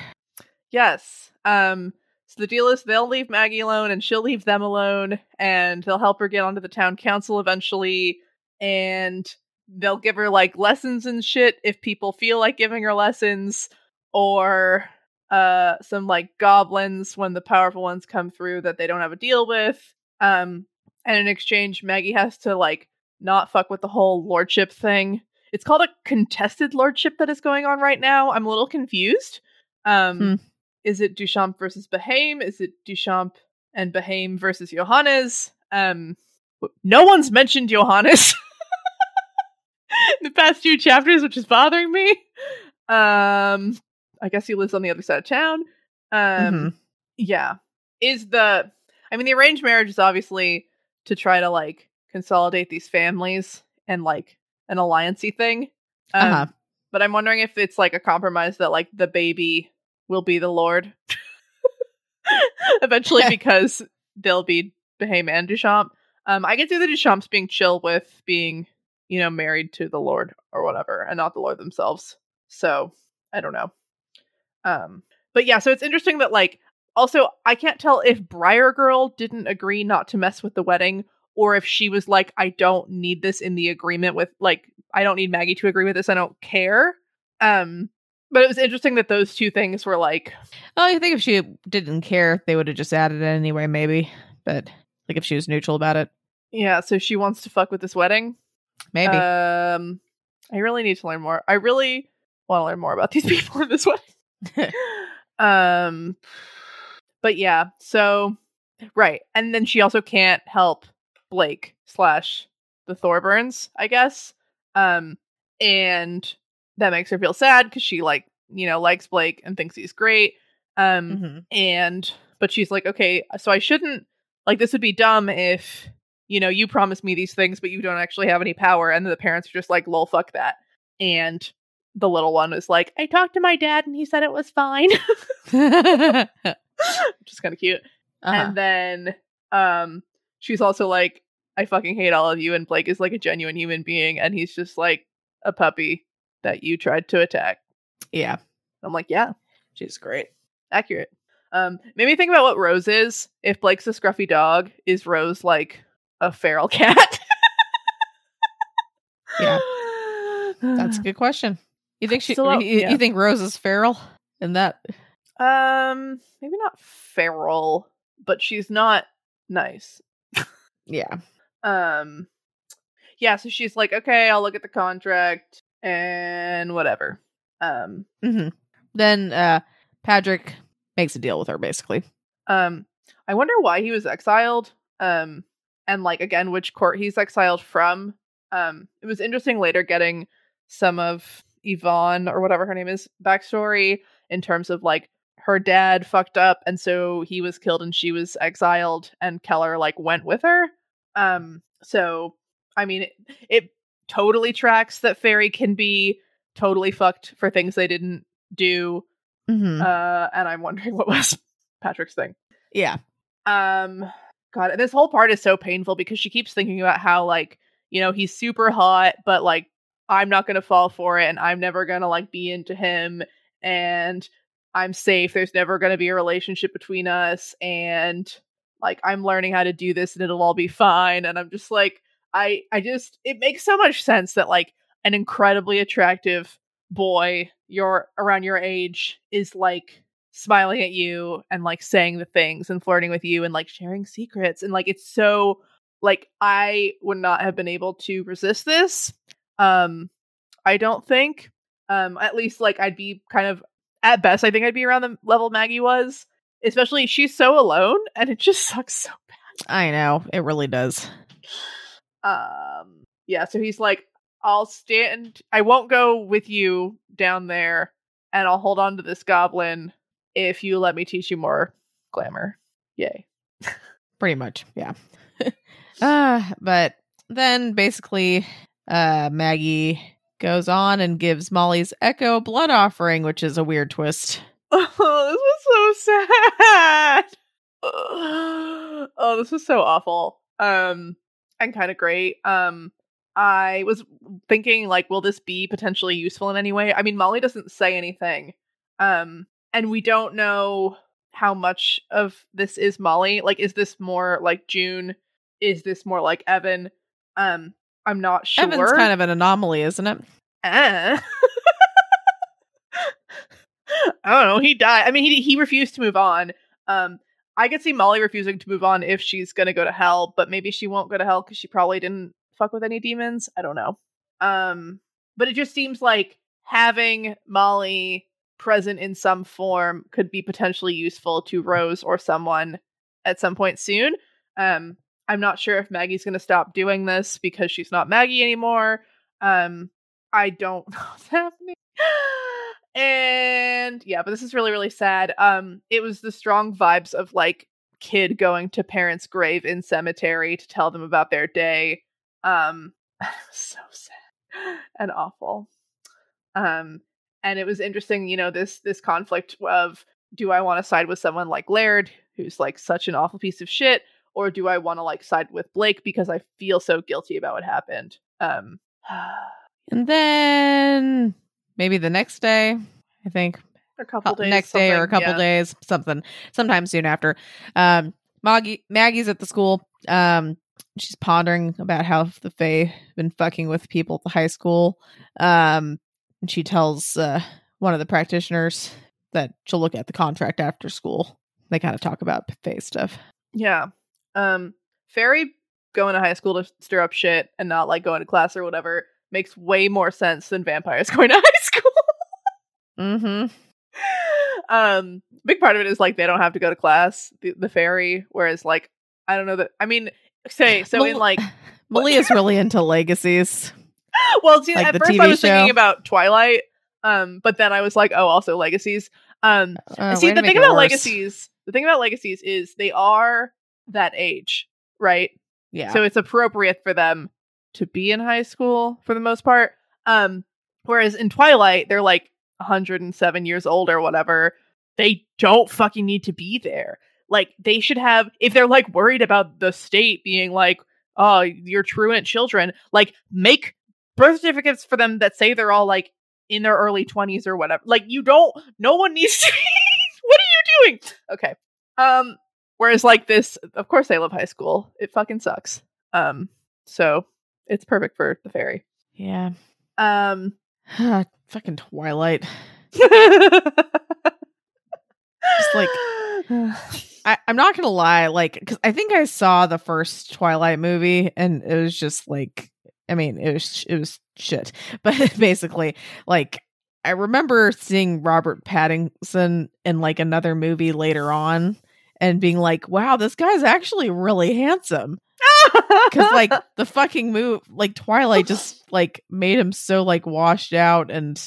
Yes. Um, so the deal is they'll leave Maggie alone and she'll leave them alone and they'll help her get onto the town council eventually and they'll give her like lessons and shit if people feel like giving her lessons or uh some like goblins when the powerful ones come through that they don't have a deal with. Um and in exchange Maggie has to like not fuck with the whole lordship thing. It's called a contested lordship that is going on right now. I'm a little confused. Um Hmm. Is it Duchamp versus Behaim? Is it Duchamp and Behaim versus Johannes? Um no one's mentioned Johannes in the past few chapters, which is bothering me. Um I guess he lives on the other side of town. Um Mhm. yeah. Is the I mean the arranged marriage is obviously to try to like consolidate these families and like an alliancey thing. Um, Uh-huh. But I'm wondering if it's like a compromise that like the baby will be the Lord eventually because they'll be Behaim and Duchamp. Um, I can see the Duchamps being chill with being, you know, married to the Lord or whatever, and not the Lord themselves. So I don't know. Um, but yeah, so it's interesting that like also I can't tell if Briar Girl didn't agree not to mess with the wedding, or if she was like, I don't need this in the agreement with like I don't need Maggie to agree with this. I don't care. Um, but it was interesting that those two things were like Well, I think if she didn't care, they would have just added it anyway, maybe. But like if she was neutral about it, Yeah, so she wants to fuck with this wedding. maybe. Um, I really need to learn more. I really want to learn more about these people in this wedding. um, but yeah, so right, and then she also can't help Blake slash the Thorburns, I guess. Um, and that makes her feel sad because she like you know likes Blake and thinks he's great. Um, Mhm. and but she's like okay so i shouldn't like this would be dumb if you know you promise me these things but you don't actually have any power and the parents are just like lol fuck that and the little one is like i talked to my dad and he said it was fine uh-huh. which is kind of cute and then um she's also like i fucking hate all of you and blake is like a genuine human being and he's just like a puppy that you tried to attack yeah, i'm like yeah she's great. accurate. Um, made me think about what Rose is. If Blake's a scruffy dog, is Rose like a feral cat? Yeah. That's a good question. You think she? Still you, yeah. you think Rose is feral? in that? Um, maybe not feral, but she's not nice. Yeah. Um, yeah. So she's like, okay, I'll look at the contract and whatever. Um, hmm Then uh Patrick makes a deal with her, basically. um, I wonder why he was exiled. Um, and like again, which court he's exiled from. Um, it was interesting later getting some of Yvonne or whatever her name is backstory in terms of like her dad fucked up and so he was killed and she was exiled and Keller like went with her. Um, so I mean, it, it totally tracks that Fairy can be totally fucked for things they didn't do. Mm-hmm. Uh, and I'm wondering what was Patrick's thing. yeah. Um, God, and this whole part is so painful because she keeps thinking about how like you know he's super hot, but like I'm not gonna fall for it, and I'm never gonna like be into him, and I'm safe. There's never gonna be a relationship between us, and like I'm learning how to do this, and it'll all be fine. And I'm just like, I, I just it makes so much sense that like an incredibly attractive boy your around your age is like smiling at you and like saying the things and flirting with you and like sharing secrets and like it's so like I would not have been able to resist this. Um I don't think um at least like I'd be kind of at best I think I'd be around the level Maggie was. Especially she's so alone and it just sucks so bad. I know. It really does. Um yeah, so he's like, I'll stand. I won't go with you down there, and I'll hold on to this goblin if you let me teach you more glamour. Yay. Pretty much, yeah. uh, but then basically, uh, Maggie goes on and gives Molly's Echo blood offering, which is a weird twist. Oh, this was so sad. oh, this was so awful. Um, and kind of great. Um, I was thinking, like, will this be potentially useful in any way? I mean, Molly doesn't say anything. Um, and we don't know how much of this is Molly. Like, is this more like June? Is this more like Evan? Um, I'm not sure. Evan's kind of an anomaly, isn't it? Uh. I don't know. He died. I mean, he he refused to move on. Um, I could see Molly refusing to move on if she's gonna go to hell, but maybe she won't go to hell because she probably didn't fuck with any demons. I don't know. Um, but it just seems like having Molly present in some form could be potentially useful to Rose or someone at some point soon. Um, I'm not sure if Maggie's going to stop doing this because she's not Maggie anymore. Um, I don't know what's happening. And yeah, but this is really really sad. Um, it was the strong vibes of like kid going to parents' grave in cemetery to tell them about their day. Um, so sad and awful. Um, and it was interesting, you know, this this conflict of do I want to side with someone like Laird, who's like such an awful piece of shit, or do I want to like side with Blake because I feel so guilty about what happened? Um, and then maybe the next day, I think a couple days, next day or a couple yeah. days, something, sometime soon after. Um, Maggie, Maggie's at the school. Um, she's pondering about how the Fae been fucking with people at the high school. Um, and she tells uh, one of the practitioners that she'll look at the contract after school. They kind of talk about Fae stuff. Yeah. Um, Fairy going to high school to stir up shit and not like going to class or whatever makes way more sense than vampires going to high school. Mm-hmm. um, big part of it is like they don't have to go to class, the, the fairy, whereas like I don't know that I mean say so in Mal- like Malia's really into legacies. well see, Like at first TV I was thinking about Twilight, um, but then I was like, oh also legacies. Um Uh, see the thing about worse. legacies the thing about legacies is they are that age, right? Yeah. So it's appropriate for them to be in high school for the most part. Um, whereas in Twilight, they're like 107 years old or whatever. They don't fucking need to be there. Like they should have, if they're like worried about the state being like, oh, you're truant children, like make birth certificates for them that say they're all like in their early 20s or whatever. Like you don't, no one needs to. what are you doing? Okay. Um, Whereas like this, of course they love high school. It fucking sucks. Um, so it's perfect for the fairy. yeah. Um, Fucking Twilight. just like- I, I'm not gonna lie, like, because I think I saw the first Twilight movie, and it was just like, I mean, it was it was shit. But basically, like, I remember seeing Robert Pattinson in like another movie later on, and being like, "Wow, this guy's actually really handsome." Because like the fucking move, like Twilight, just like made him so like washed out, and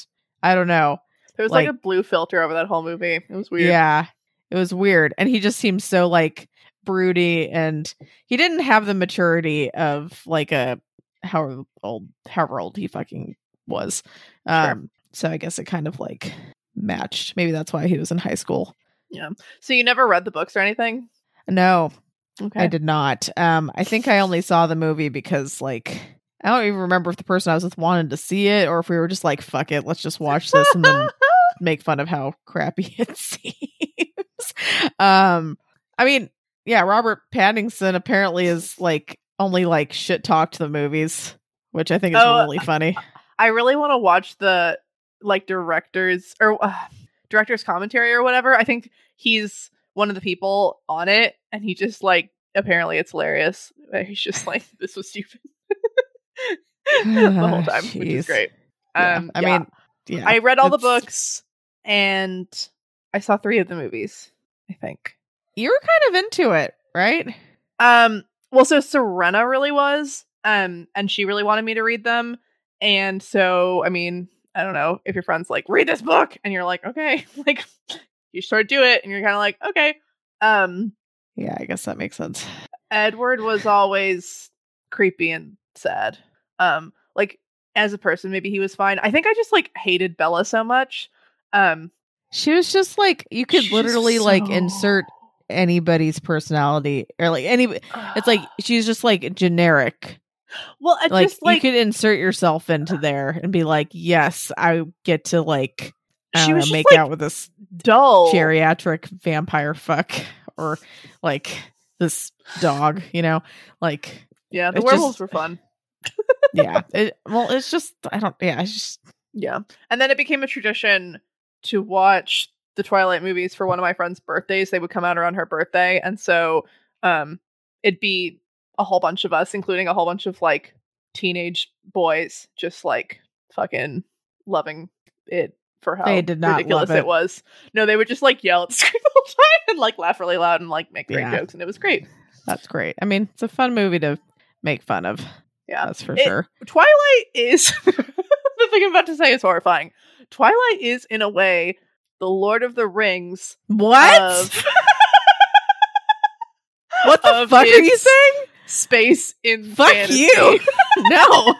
I don't know. there was like, like- a blue filter over that whole movie. It was weird. Yeah. It was weird. And he just seemed so like broody and he didn't have the maturity of like a however old however old he fucking was. Sure. Um so I guess it kind of like matched. Maybe that's why he was in high school. So you never read the books or anything? No, Okay. I did not. Um I think I only saw the movie because like I don't even remember if the person I was with wanted to see it or if we were just like, fuck it, let's just watch this and then make fun of how crappy it seems. um, I mean, yeah, Robert Pattinson apparently is like only like shit talked the movies, which I think is Oh, really funny. I really want to watch the like directors or uh, director's commentary or whatever. I think he's one of the people on it, and he just like apparently it's hilarious. He's just like this was stupid the whole time, which is great. Yeah, Um, I yeah. mean, yeah, I read all the books and I saw three of the movies. I think. You were kind of into it, right? Um. Well, so Serena really was. Um, and she really wanted me to read them. And so, I mean, I don't know if your friend's like, read this book, and you're like, okay, like you sort of do it, and you're kind of like, okay. Um, Yeah, I guess that makes sense. Edward was always creepy and sad. Um, like as a person, maybe he was fine. I think I just like hated Bella so much. Um, She was just like you could literally like insert anybody's personality or like any it's like she's just like generic. Well, I Like, just like you could insert yourself into there and be like, "Yes, I get to like She was know, make like, out with this dull. geriatric vampire fuck or like this dog, you know? Like Yeah, the werewolves just- were fun. yeah. It, well, it's just I don't yeah, it's just Yeah. And then it became a tradition to watch the Twilight movies for one of my friends' birthdays. They would come out around her birthday. And so um it'd be a whole bunch of us, including a whole bunch of like teenage boys, just like fucking loving it for how They did not ridiculous it. it. was. No, they would just like yell at the screen the whole time and like laugh really loud and like make great Yeah. jokes. And it was great. that's great. I mean, it's a fun movie to make fun of. Yeah. That's for It- sure. Twilight is the thing I'm about to say is horrifying. Twilight is in a way the Lord of the Rings What? of- what the fuck are you saying? Space in Fuck fantasy. you. no.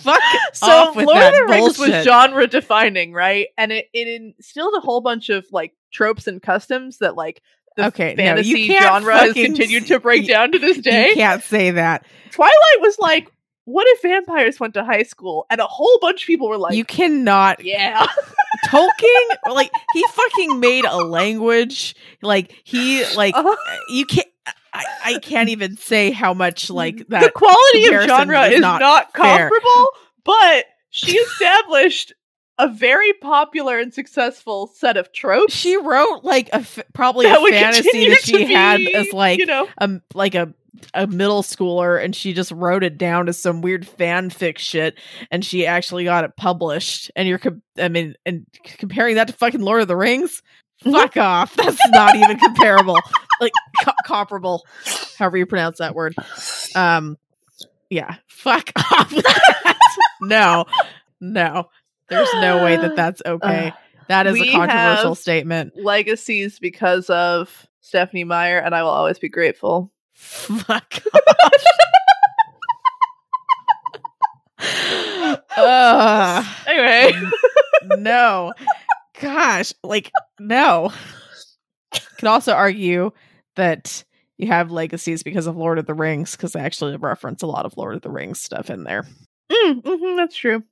Fuck So Lord of the Rings bullshit. was genre defining, right? And it, it instilled a whole bunch of like tropes and customs that like the Okay, no, you fantasy can't genre has continued to break y- down to this You day. can't say that. Twilight was like, what if vampires went to high school? And a whole bunch of people were like, you cannot yeah. Tolkien like he fucking made a language like he like Uh-huh. you can't I, I can't even say how much like that. the quality of genre is not not, comparable, but she established a very popular and successful set of tropes. She wrote like a f- probably that a fantasy that she to had be, as like you know. a like a a middle schooler and she just wrote it down as some weird fanfic shit and she actually got it published. And you're com- I mean and comparing that to fucking Lord of the Rings fuck off. That's not even comparable. Like co- comparable however you pronounce that word. Um yeah. Fuck off. That. no. No. There's no way that that's okay. That is a controversial statement. legacies because of Stephenie Meyer, and I will always be grateful. Fuck off. Ugh, Anyway, no. Gosh, like no. Could also argue that you have legacies because of Lord of the Rings, because they actually reference a lot of Lord of the Rings stuff in there. Mm, mhm, that's true.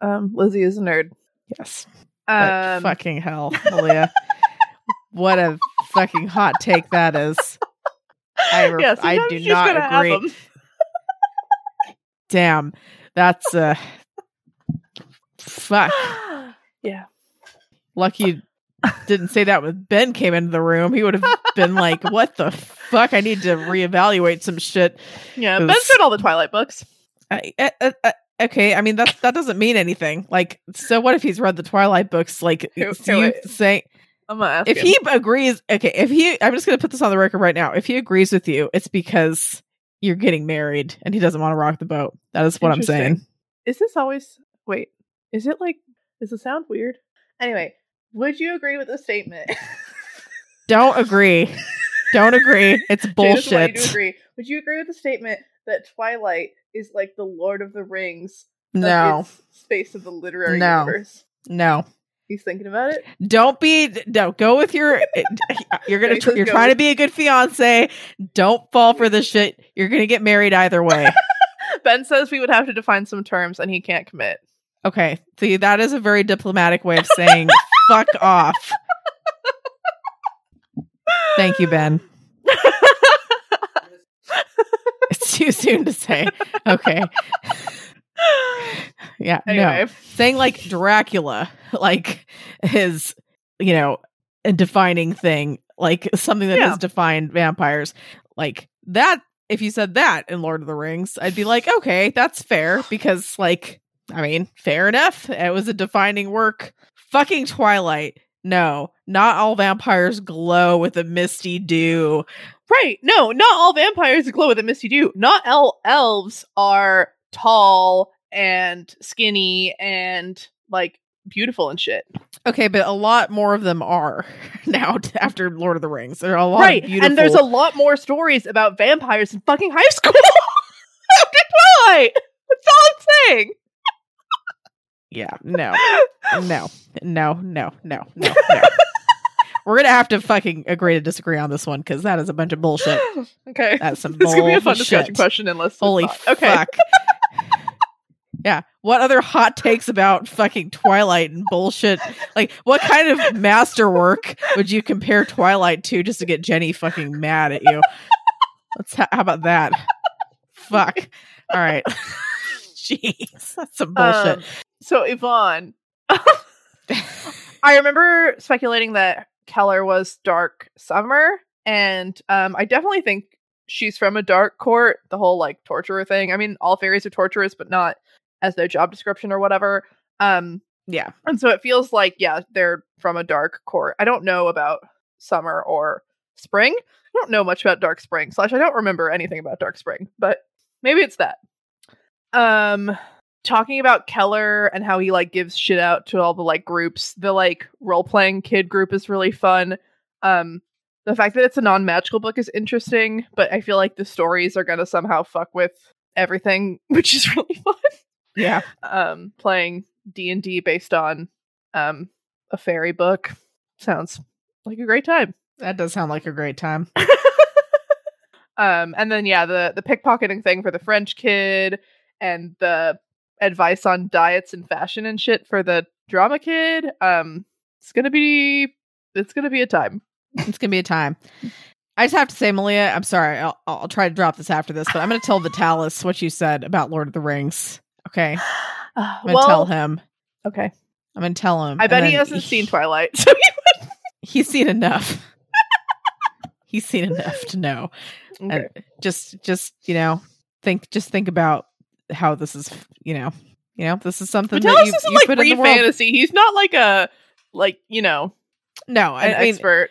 Um, Lizzie is a nerd. Yes. Um, fucking hell, Malia. what a fucking hot take that is. I, re- yeah, I do not have Damn. That's uh fuck. yeah. Lucky you didn't say that when Ben came into the room. He would have been like, "What the fuck? I need to reevaluate some shit." Yeah, It Ben's read all the Twilight books. I, uh, uh, okay, I mean that that doesn't mean anything. Like, so what if he's read the Twilight books? Like, Who- who you is? say I'm gonna ask if him. he agrees? Okay, if he, I'm just gonna put this on the record right now. If he agrees with you, it's because you're getting married and he doesn't want to rock the boat. That is what I'm saying. Is this always wait, is it like does it sound weird? Anyway, would you agree with the statement? Don't agree. Don't agree. It's you bullshit. agree. Would you agree with the statement that Twilight is like the Lord of the Rings No, space of the literary No. universe? no. He's thinking about it. Don't be no. Go with your. Eh, you're gonna. Tr- you're trying to be a good fiance. Don't fall for this shit. You're gonna get married either way. Ben says we would have to define some terms, and he can't commit. Okay. See, that is a very diplomatic way of saying fuck off. Thank you, Ben. It's too soon to say. Okay. Yeah. No. saying like Dracula, like his, you know, a defining thing, like something that Yeah. has defined vampires, like that. If you said that in Lord of the Rings, I'd be like, okay, that's fair because, like, I mean, fair enough. It was a defining work. Fucking Twilight no, not all vampires glow with a misty dew. Right. No, not all vampires glow with a misty dew. Not all elves are tall and skinny and like beautiful and shit. Okay, but a lot more of them are now after Lord of the Rings. There are a lot right. And there's a lot more stories about vampires in fucking high school after Twilight. That's all I'm saying. Yeah, no, no, no, no, no, no, no. We're gonna have to fucking agree to disagree on this one because that is a bunch of bullshit. okay. That's some This could be a fun discussion question unless Holy not. Okay. fuck. yeah. What other hot takes about fucking Twilight and bullshit? Like, what kind of masterwork would you compare Twilight to just to get Jenny fucking mad at you? Let's ha- how about that? Fuck. All right. Jeez, that's some bullshit. Um, so Yvonne, I remember speculating that Keller was Dark Summer, and um, I definitely think she's from a dark court. The whole like torturer thing. I mean, all fairies are torturers, but not as their job description or whatever. Um, yeah. and so it feels like yeah, they're from a dark court. I don't know about summer or spring. I don't know much about Dark Spring. Slash, I don't remember anything about Dark Spring, but maybe it's that. Um, talking about Keller and how he like gives shit out to all the like groups. The like role playing kid group is really fun. Um, the fact that it's a non magical book is interesting, but I feel like the stories are gonna somehow fuck with everything, which is really fun. Yeah. Um, playing D and D based on um a fairy book sounds like a great time. That does sound like a great time. um, and then yeah, the the pickpocketing thing for the French kid, and the advice on diets and fashion and shit for the drama kid. Um, it's gonna be it's gonna be a time. It's gonna be a time. I just have to say, Malia, I'm sorry. I'll, I'll try to drop this after this, but I'm gonna tell the Vitalis what you said about Lord of the Rings. Okay, Uh, I'm gonna well, tell him. okay. I'm gonna tell him. I bet he hasn't seen Twilight. So He's seen enough. He's seen enough to know. okay. And just, just you know, think, just think about how this is. You know, you know, this is something that Vitalis you, isn't you like put in the world. fantasy. He's not like a like you know No, an I mean, expert.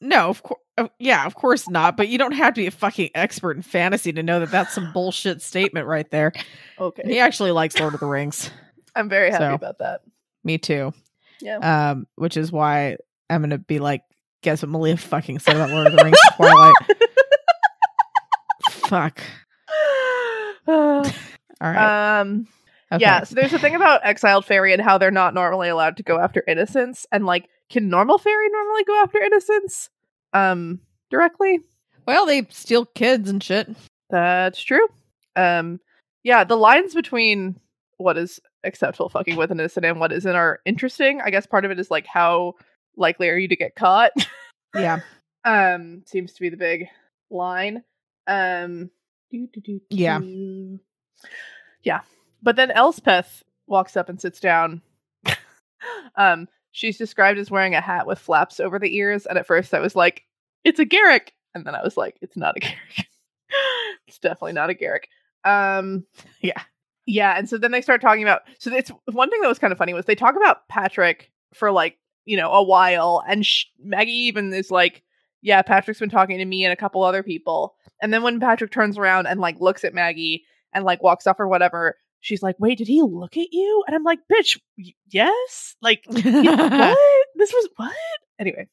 no, of course, yeah, of course not. But you don't have to be a fucking expert in fantasy to know that that's some bullshit statement right there. Okay, He actually likes Lord of the Rings. I'm very happy so. about that. Me too. Yeah. Um, which is why I'm gonna be like, guess what Malia fucking said about Lord of the Rings Twilight. Fuck. All right. um. Okay. Yeah, so there's a thing about exiled fairy and how they're not normally allowed to go after innocents, and like, can normal fairy normally go after innocents? Um, directly. Well, they steal kids and shit. That's true. Um, yeah, the lines between what is acceptable fucking with an innocent and what isn't are interesting. I guess part of it is like how likely are you to get caught? Yeah. um, seems to be the big line. Um, Yeah. Yeah. But then Elspeth walks up and sits down. um, she's described as wearing a hat with flaps over the ears, and at first I was like, "It's a Garrick," and then I was like, "It's not a Garrick. it's definitely not a Garrick." Um, Yeah. yeah. And so then they start talking about. So it's one thing that was kind of funny was they talk about Patrick for like you know a while, and sh- Maggie even is like, "Yeah, Patrick's been talking to me and a couple other people." And then when Patrick turns around and like looks at Maggie and like walks off or whatever, she's like, "Wait, did he look at you?" And I'm like, "Bitch, yes." Like, yeah, what? This was what? Anyway,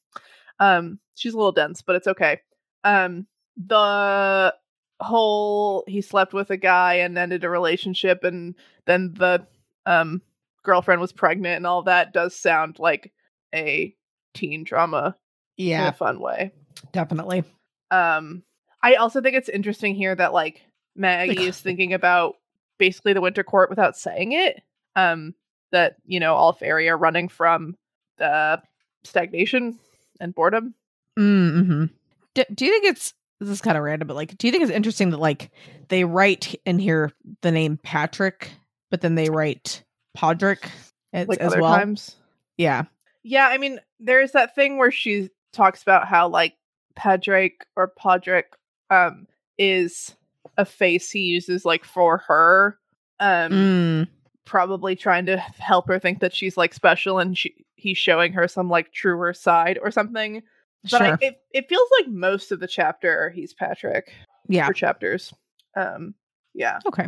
um, she's a little dense, but it's okay. Um, the whole he slept with a guy and ended a relationship, and then the um girlfriend was pregnant, and all that does sound like a teen drama in yeah, a fun way. definitely. Um, I also think it's interesting here that like Maggie is thinking about basically the Winter Court without saying it. Um, that you know all fairy are running from the stagnation and boredom. Mm-hmm. Do, do you think it's this is kind of random, but like, do you think it's interesting that like they write in here the name Patrick, but then they write Podrick as, Like as well? times. Yeah, Yeah, I mean, there's that thing where she talks about how like Padraig or Podrick um is a face he uses like for her. Um mm, probably trying to help her think that she's like special and she he's showing her some like truer side or something. But sure. I, it it feels like most of the chapter he's Patrick yeah. for chapters. Um, yeah. Okay.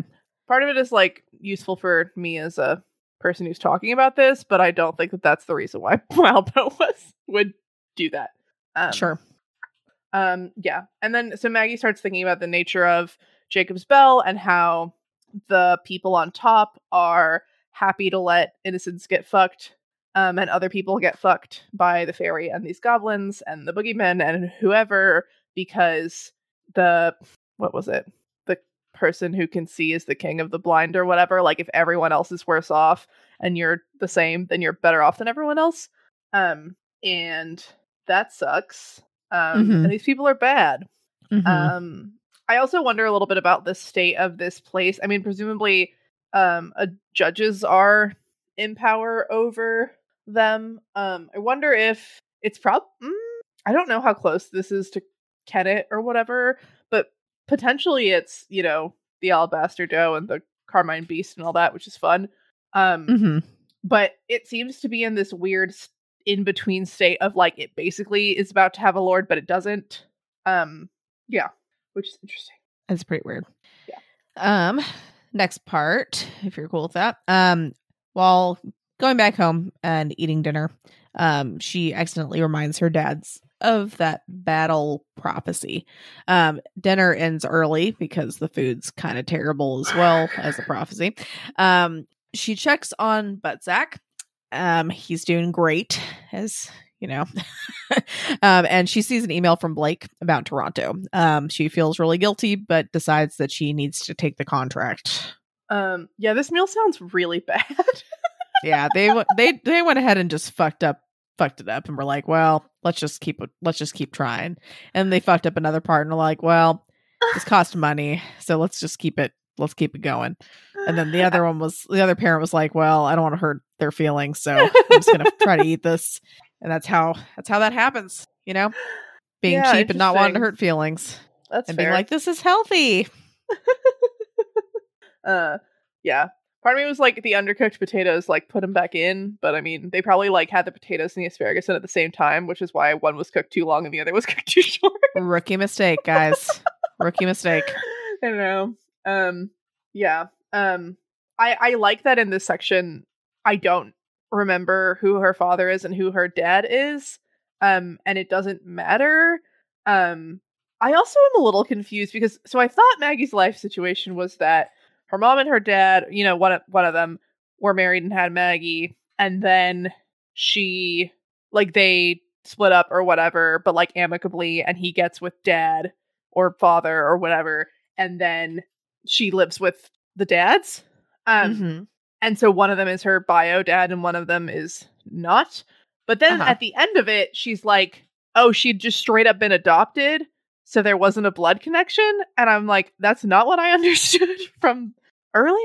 Part of it is like useful for me as a person who's talking about this, but I don't think that that's the reason why Wildbow was would do that. Um, sure. Um, yeah. And then so Maggie starts thinking about the nature of Jacob's Bell and how the people on top are happy to let innocents get fucked. Um, and other people get fucked by the fairy and these goblins and the boogeymen and whoever because the what was it? The person who can see is the king of the blind or whatever. Like if everyone else is worse off and you're the same, then you're better off than everyone else. Um, and that sucks. Um, Mhm. and these people are bad. Mhm. Um, I also wonder a little bit about the state of this place. I mean, presumably, um, uh, judges are in power over them. Um, I wonder if it's prob. Mm, I don't know how close this is to Kennet or whatever, but potentially it's you know the Alabaster Doe and the Carmine Beast and all that, which is fun. Um, Mhm. but it seems to be in this weird in between state of like it basically is about to have a lord, but it doesn't. Um, yeah, which is interesting. That's pretty weird. Yeah. Um, next part, if you're cool with that. Um, while going back home and eating dinner, um, she accidentally reminds her dad's of that battle prophecy. Um, dinner ends early because the food's kind of terrible as well as the prophecy. Um, she checks on Buttsack. Um, he's doing great, as you know. um, and she sees an email from Blake about Toronto. Um, she feels really guilty, but decides that she needs to take the contract. Um, yeah, this meal sounds really bad. Yeah, they w- they they went ahead and just fucked up fucked it up and were like, well, let's just keep let's just keep trying. And they fucked up another part and are like, well, this cost money, so let's just keep it let's keep it going. And then the other one was the other parent was like, well, I don't want to hurt their feelings, so I'm just gonna try to eat this. And that's how that's how that happens, you know? Being Yeah, cheap and not wanting to hurt feelings. That's and fair. being like, this is healthy. uh, yeah. Part of me was like the undercooked potatoes, like put them back in, but I mean, they probably like had the potatoes and the asparagus in at the same time, which is why one was cooked too long and the other was cooked too short. Rookie mistake, guys. Rookie mistake. I don't know. Um, yeah. Um, I I like that in this section. I don't remember who her father is and who her dad is. Um, and it doesn't matter. Um, I also am a little confused because so I thought Maggie's life situation was that her mom and her dad, you know, one of one of them were married and had Maggie, and then she like they split up or whatever, but like amicably, and he gets with dad or father or whatever, and then she lives with the dads. Um, Mhm. And so one of them is her bio dad and one of them is not. But then Uh-huh. at the end of it, she's like, oh, she'd just straight up been adopted. So there wasn't a blood connection. And I'm like, that's not what I understood from earlier.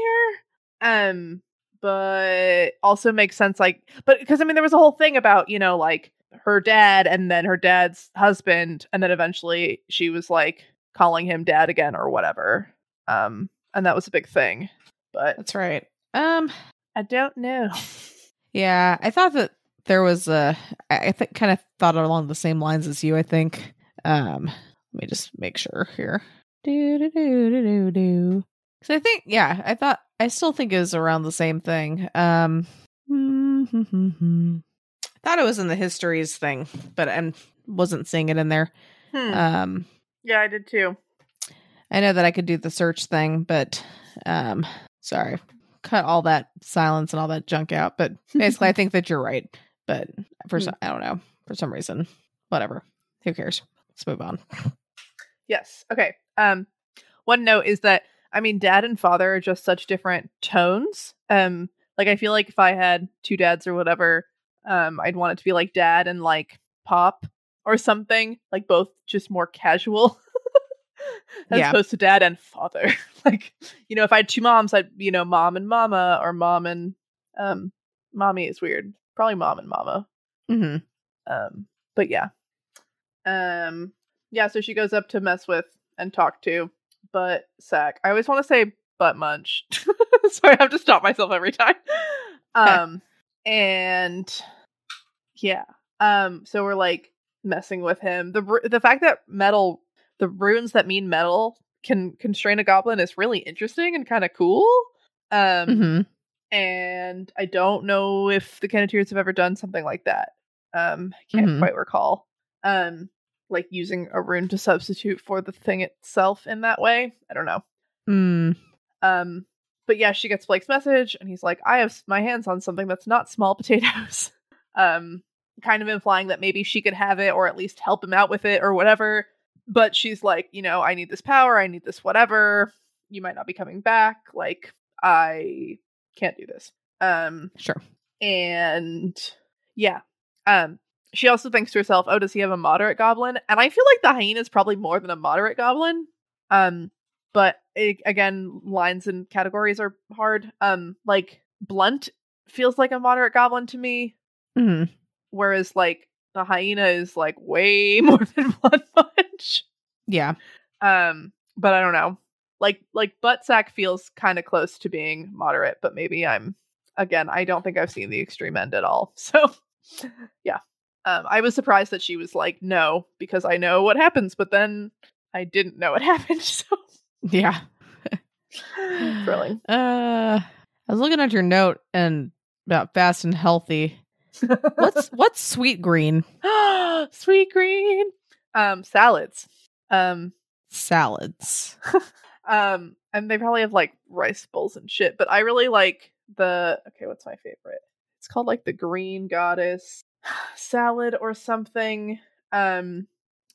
Um, but also makes sense, like, but because I mean, there was a whole thing about, you know, like her dad and then her dad's husband. And then eventually she was like calling him dad again or whatever. Um, and that was a big thing. But That's right. Um I don't know. Yeah, I thought that there was a. I I think kind of thought along the same lines as you. I think. Um, let me just make sure here. Do do do do do do. Because I think, yeah, I thought I still think it was around the same thing. Um, I thought it was in the histories thing, but and wasn't seeing it in there. Hmm. Um, yeah, I did too. I know that I could do the search thing, but um sorry. Cut all that silence and all that junk out. But basically I think that you're right. But for Hmm. some I don't know. For some reason. Whatever. Who cares? Let's move on. Yes. Okay. Um, one note is that I mean, dad and father are just such different tones. Um, like I feel like if I had two dads or whatever, um, I'd want it to be like dad and like pop or something, like both just more casual. As Yeah. opposed to dad and father. like, you know, if I had two moms, I'd, you know, mom and mama or mom and um mommy is weird. Probably mom and mama. Mm-hmm. Um, but yeah. Um, yeah, so she goes up to mess with and talk to Butt Sack. I always want to say Butt Munch. so I have to stop myself every time. Um, and Yeah. Um. So we're like messing with him. The the fact that metal, the runes that mean metal, can constrain a goblin is really interesting and kind of cool. Um. hmm And I don't know if the Kenneteers have ever done something like that. Um. I can't Mhm. quite recall. Um. Like using a rune to substitute for the thing itself in that way. I don't know. Mm. Um, but yeah, she gets Blake's message, and he's like, "I have my hands on something that's not small potatoes." um, kind of implying that maybe she could have it, or at least help him out with it, or whatever. But she's like, you know, I need this power, I need this whatever. You might not be coming back. Like, I can't do this. Um, Sure. and yeah, um, she also thinks to herself, "Oh, does he have a moderate goblin?" And I feel like the hyena is probably more than a moderate goblin. Um, but it, again, lines and categories are hard. Um, like blunt feels like a moderate goblin to me, hmm whereas like the hyena is like way more than blunt Yeah. Um, but I don't know. Like like Buttsack feels kind of close to being moderate, but maybe I'm again, I don't think I've seen the extreme end at all. So yeah. Um, I was surprised that she was like, no, because I know what happens, but then I didn't know what happened. So Yeah. thrilling. Uh, I was looking at your note and about fast and healthy. What's what's Sweetgreen Sweetgreen? Um, salads. Um, salads? um, and they probably have like rice bowls and shit, but I really like the okay, what's my favorite? It's called like the green goddess salad or something. Um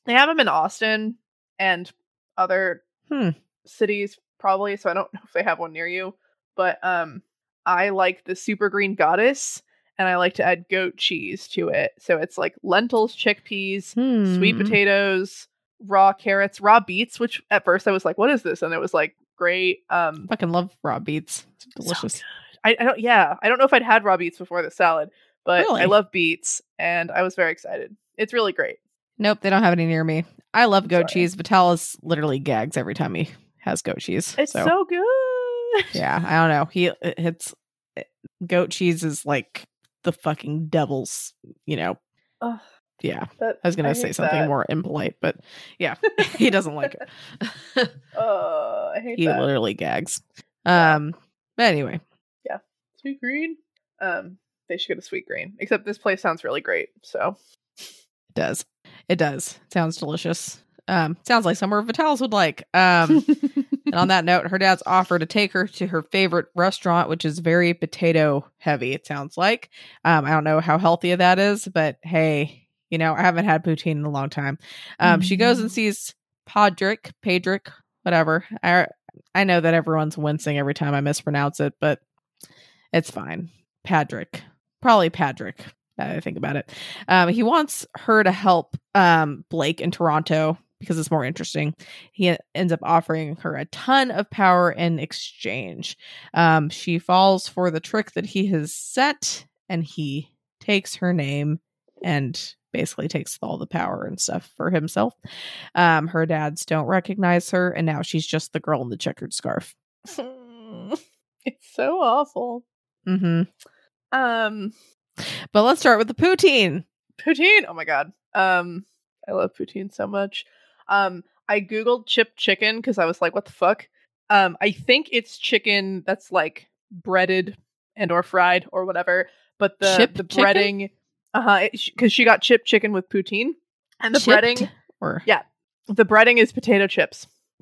they have them in Austin and other Hmm. cities probably, so I don't know if they have one near you, but um I like the super green goddess and I like to add goat cheese to it. So it's like lentils, chickpeas, sweet Hmm. potatoes, raw carrots, raw beets, which at first I was like, what is this? And it was like great. Um Fucking love raw beets. It's delicious. I, I don't yeah, I don't know if I'd had raw beets before the salad, but Really? I love beets and I was very excited. It's really great. Nope, they don't have any near me. I love goat Sorry. cheese. Vitalis literally gags every time he has goat cheese. It's so, good. yeah, I don't know. He it's goat cheese is like the fucking devil's. You know. Ugh, Yeah, that- I was gonna say something that. more impolite, but yeah, he doesn't like it. oh, I hate he that. literally gags. Um, but anyway, Yeah. Sweetgreen. Um, they should get a Sweetgreen. Except this place sounds really great. So it does. It does. Sounds delicious. Um, sounds like somewhere Vitalis would like. Um, and on that note, her dad's offer to take her to her favorite restaurant, which is very potato heavy. It sounds like. Um, I don't know how healthy that is, but hey, you know, I haven't had poutine in a long time. Um, she goes and sees Podrick, Padrick, whatever. I I know that everyone's wincing every time I mispronounce it, but it's fine. Padrick, probably Padrick. Now that I think about it, um, he wants her to help um, Blake in Toronto because it's more interesting. He ends up offering her a ton of power in exchange. Um, she falls for the trick that he has set, and he takes her name and basically takes all the power and stuff for himself. Um, her dads don't recognize her, and now she's just the girl in the checkered scarf. it's so awful. hmm Um, But let's start with the poutine. poutine. Oh my god. Um, I love poutine so much. Um, I googled chipped chicken because I was like, what the fuck? Um, I think it's chicken that's like breaded and or fried or whatever. But the Chipped the breading, uh huh, because she got chipped chicken with poutine, and the Chipped? breading, or Yeah. the breading is potato chips.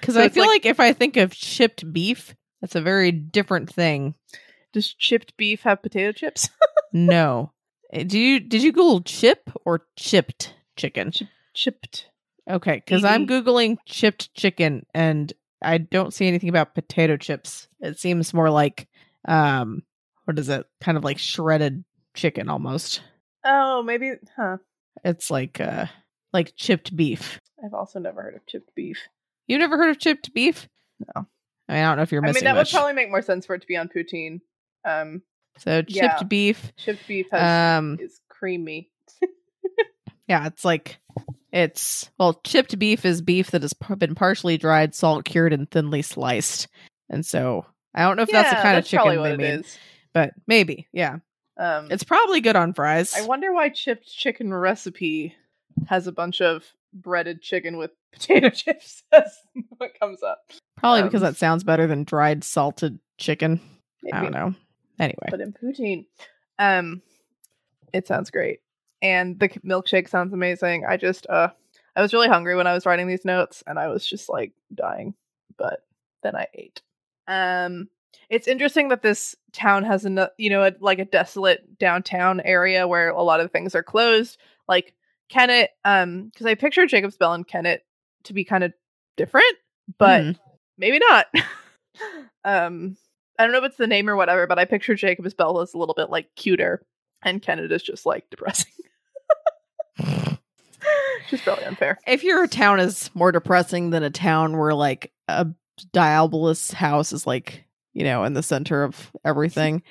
because So I feel like- like if I think of chipped beef, that's a very different thing. Does chipped beef have potato chips? No. Uh, Do you did you Google chip or chipped chicken? Chipped. Okay, because I'm googling chipped chicken and I don't see anything about potato chips. It seems more like um, what is it? Kind of like shredded chicken almost. Oh, maybe. Huh. It's like uh, like chipped beef. I've also never heard of chipped beef. You've never heard of chipped beef? No. I mean, I don't know if you're missing. I mean, that much. would probably make more sense for it to be on poutine. Um, so chipped yeah. beef. chipped beef has, Um, is creamy. Yeah, it's like it's well, chipped beef is beef that has been partially dried, salt cured, and thinly sliced. And so I don't know if that's the kind of that's probably chicken they made, is. but maybe, yeah. Um, It's probably good on fries. I wonder why chipped chicken recipe has a bunch of breaded chicken with potato chips. That's what comes up. probably because um, that sounds better than dried salted chicken. I don't know. Anyway, But in poutine, um, it sounds great, and the milkshake sounds amazing. I just, uh, I was really hungry when I was writing these notes, and I was just like dying. But then I ate. Um, it's interesting that this town has a you know a, like a desolate downtown area where a lot of things are closed. Like Kennet, um, because I picture Jacob's Bell and Kennet to be kind of different, but Mhm. maybe not. um, I don't know if it's the name or whatever, but I picture Jacob's Bell as a little bit like cuter, and Kennet is just like depressing. Just really unfair. if your town is more depressing than a town where like a diabolist house is like you know in the center of everything,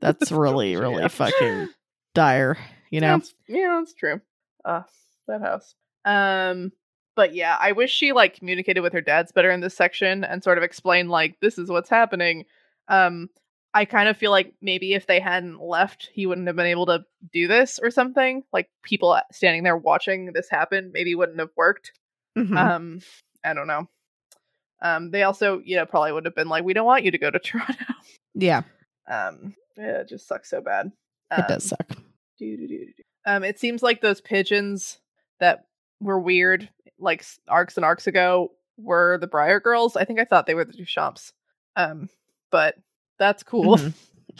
that's really really Yeah. fucking dire. You know. That's- yeah, that's true. Uh, that house. Um, but yeah, I wish she like communicated with her dads better in this section and sort of explained like this is what's happening. Um, I kind of feel like maybe if they hadn't left, he wouldn't have been able to do this or something. Like people standing there watching this happen maybe wouldn't have worked. Mhm. Um, I don't know. Um, they also, you know, probably would have been like, "We don't want you to go to Toronto." yeah, Um, yeah, it just sucks so bad. it does Um, suck. Um, it seems like those pigeons that were weird, like arcs and arcs ago, were the Briar Girls. I think I thought they were the Duchamps. Um, but that's cool. Mhm.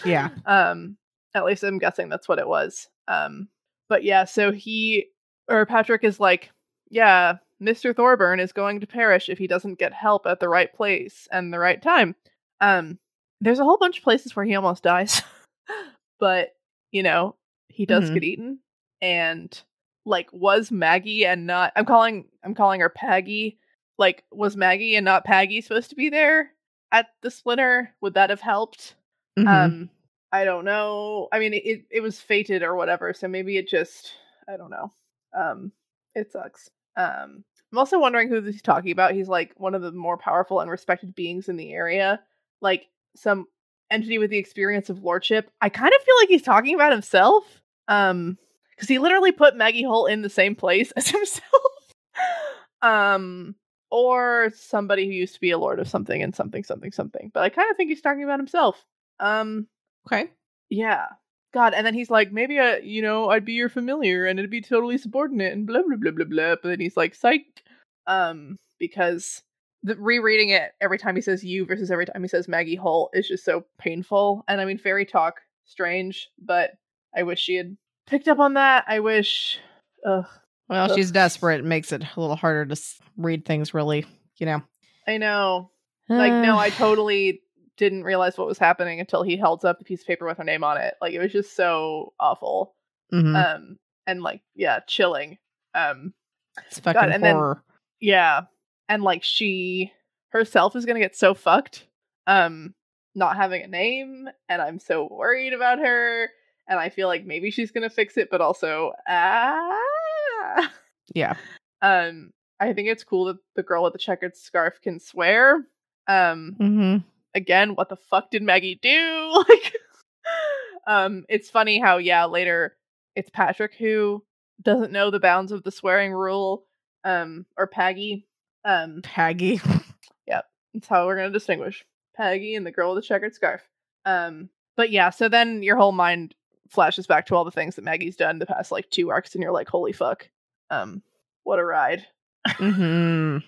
Yeah. um, at least I'm guessing that's what it was. Um, but yeah, so he or Patrick is like, yeah, Mr. Thorburn is going to perish if he doesn't get help at the right place and the right time. Um, there's a whole bunch of places where he almost dies, but you know, he does Mhm. get eaten. And like, was Maggie and not? I'm calling I'm calling her Paggy. Like, was Maggie and not Paggy supposed to be there at the splinter? Would that have helped? Mhm. Um, I don't know. I mean, it it was fated or whatever, so maybe it just I don't know. Um, it sucks. Um, I'm also wondering who he's talking about. He's like one of the more powerful and respected beings in the area, like some entity with the experience of lordship. I kind of feel like he's talking about himself. Um, because he literally put Maggie Holt in the same place as himself. um, or somebody who used to be a lord of something and something something something. But I kind of think he's talking about himself. Um, okay. yeah. God, and then he's like, maybe I, you know, I'd be your familiar and it'd be totally subordinate and blah blah blah blah blah. But then he's like, psych, um, because the rereading it every time he says you versus every time he says Maggie Holt is just so painful. And I mean, fairy talk, strange, but I wish she had picked up on that. I wish. Ugh, Well, Ugh. she's desperate. It makes it a little harder to read things. Really, you know. I know. Like, no, I totally didn't realize what was happening until he held up the piece of paper with her name on it. Like, it was just so awful. mhm. um and like yeah chilling um it's fucking and then- horror. yeah and like she herself is gonna get so fucked um not having a name and i'm so worried about her and i feel like maybe she's gonna fix it but also ah yeah. um i think it's cool that the girl with the checkered scarf can swear. Um hmm again what the fuck did maggie do? Like um it's funny how yeah later it's patrick who doesn't know the bounds of the swearing rule um or paggy um Paggy. that's how we're gonna distinguish paggy and the girl with the checkered scarf. Um but yeah so then your whole mind flashes back to all the things that maggie's done the past like two arcs and you're like holy fuck um what a ride hmm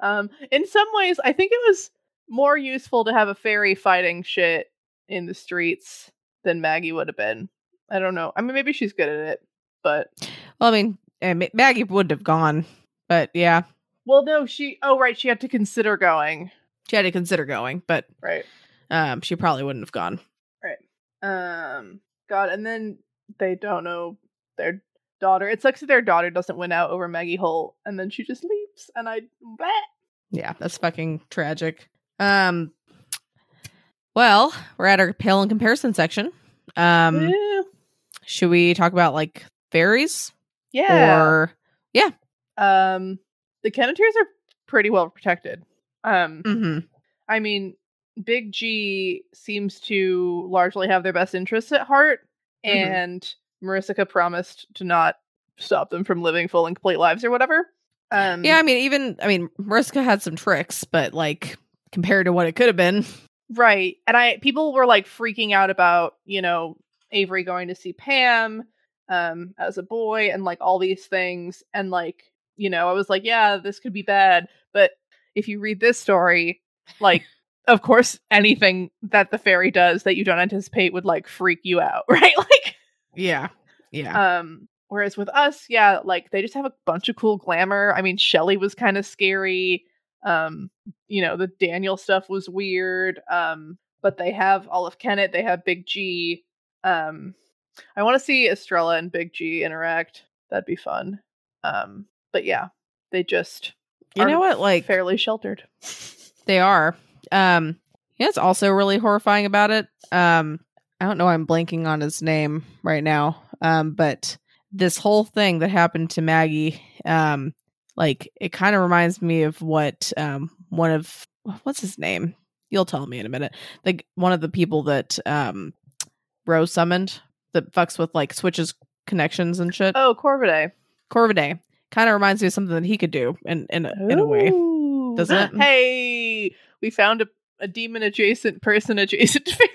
Um, in some ways, I think it was more useful to have a fairy fighting shit in the streets than Maggie would have been. I don't know. I mean, maybe she's good at it, but Well, I mean, eh, Ma- Maggie would have gone, but yeah, well, no, she. Oh, right, she had to consider going. she had to consider going, but Right, um, she probably wouldn't have gone. right. Um, God, and then they don't know their daughter. It sucks that their daughter doesn't win out over Maggie Holt, and then she just leaves, and I. Bleh. Yeah, that's fucking tragic. Um, well, we're at our pale in comparison section. Um, Eh, should we talk about like fairies yeah. or yeah. um, the Kenneteers are pretty well protected. Um. Mhm. I mean, Big G seems to largely have their best interests at heart. Mhm. and Mariska promised to not stop them from living full and complete lives or whatever. Um, Yeah, I mean, even I mean, Mariska had some tricks, but like compared to what it could have been, Right. And I people were like freaking out about, you know, Avery going to see Pam um as a boy and like all these things and like, you know, I was like, yeah, this could be bad, but if you read this story, like of course anything that the fairy does that you don't anticipate would like freak you out, right? Like yeah, yeah, um whereas with us, yeah, like they just have a bunch of cool glamour. I mean, Shelly was kind of scary. Um, you know, the Daniel stuff was weird. Um, but they have of Kennet, they have Big G. Um I want to see Estrella and Big G interact. That'd be fun. Um, but yeah, they just you know what? Like fairly sheltered. they are. Um, yeah, it's also really horrifying about it. Um, I don't know. why I'm blanking on his name right now. Um, but this whole thing that happened to Maggie, um, like it kind of reminds me of what um one of what's his name? You'll tell me in a minute. Like one of the people that um Rose summoned that fucks with like switches connections and shit. Oh, Corvidae. Corvidae kind of reminds me of something that he could do in in a, in a way. Doesn't it? Hey, we found a, a demon adjacent person adjacent to fairy.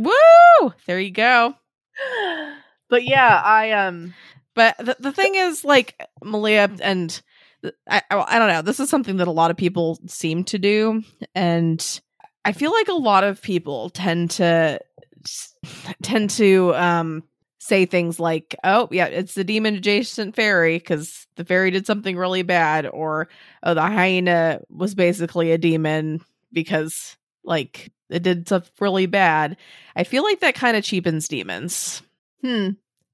Woo! There you go. but yeah, I um But the, the thing is, like Malia and I, I, I don't know. This is something that a lot of people seem to do, and I feel like a lot of people tend to tend to um say things like, "Oh, yeah, it's the demon adjacent fairy because the fairy did something really bad," or "Oh, the hyena was basically a demon because like it did stuff really bad." I feel like that kind of cheapens demons hmm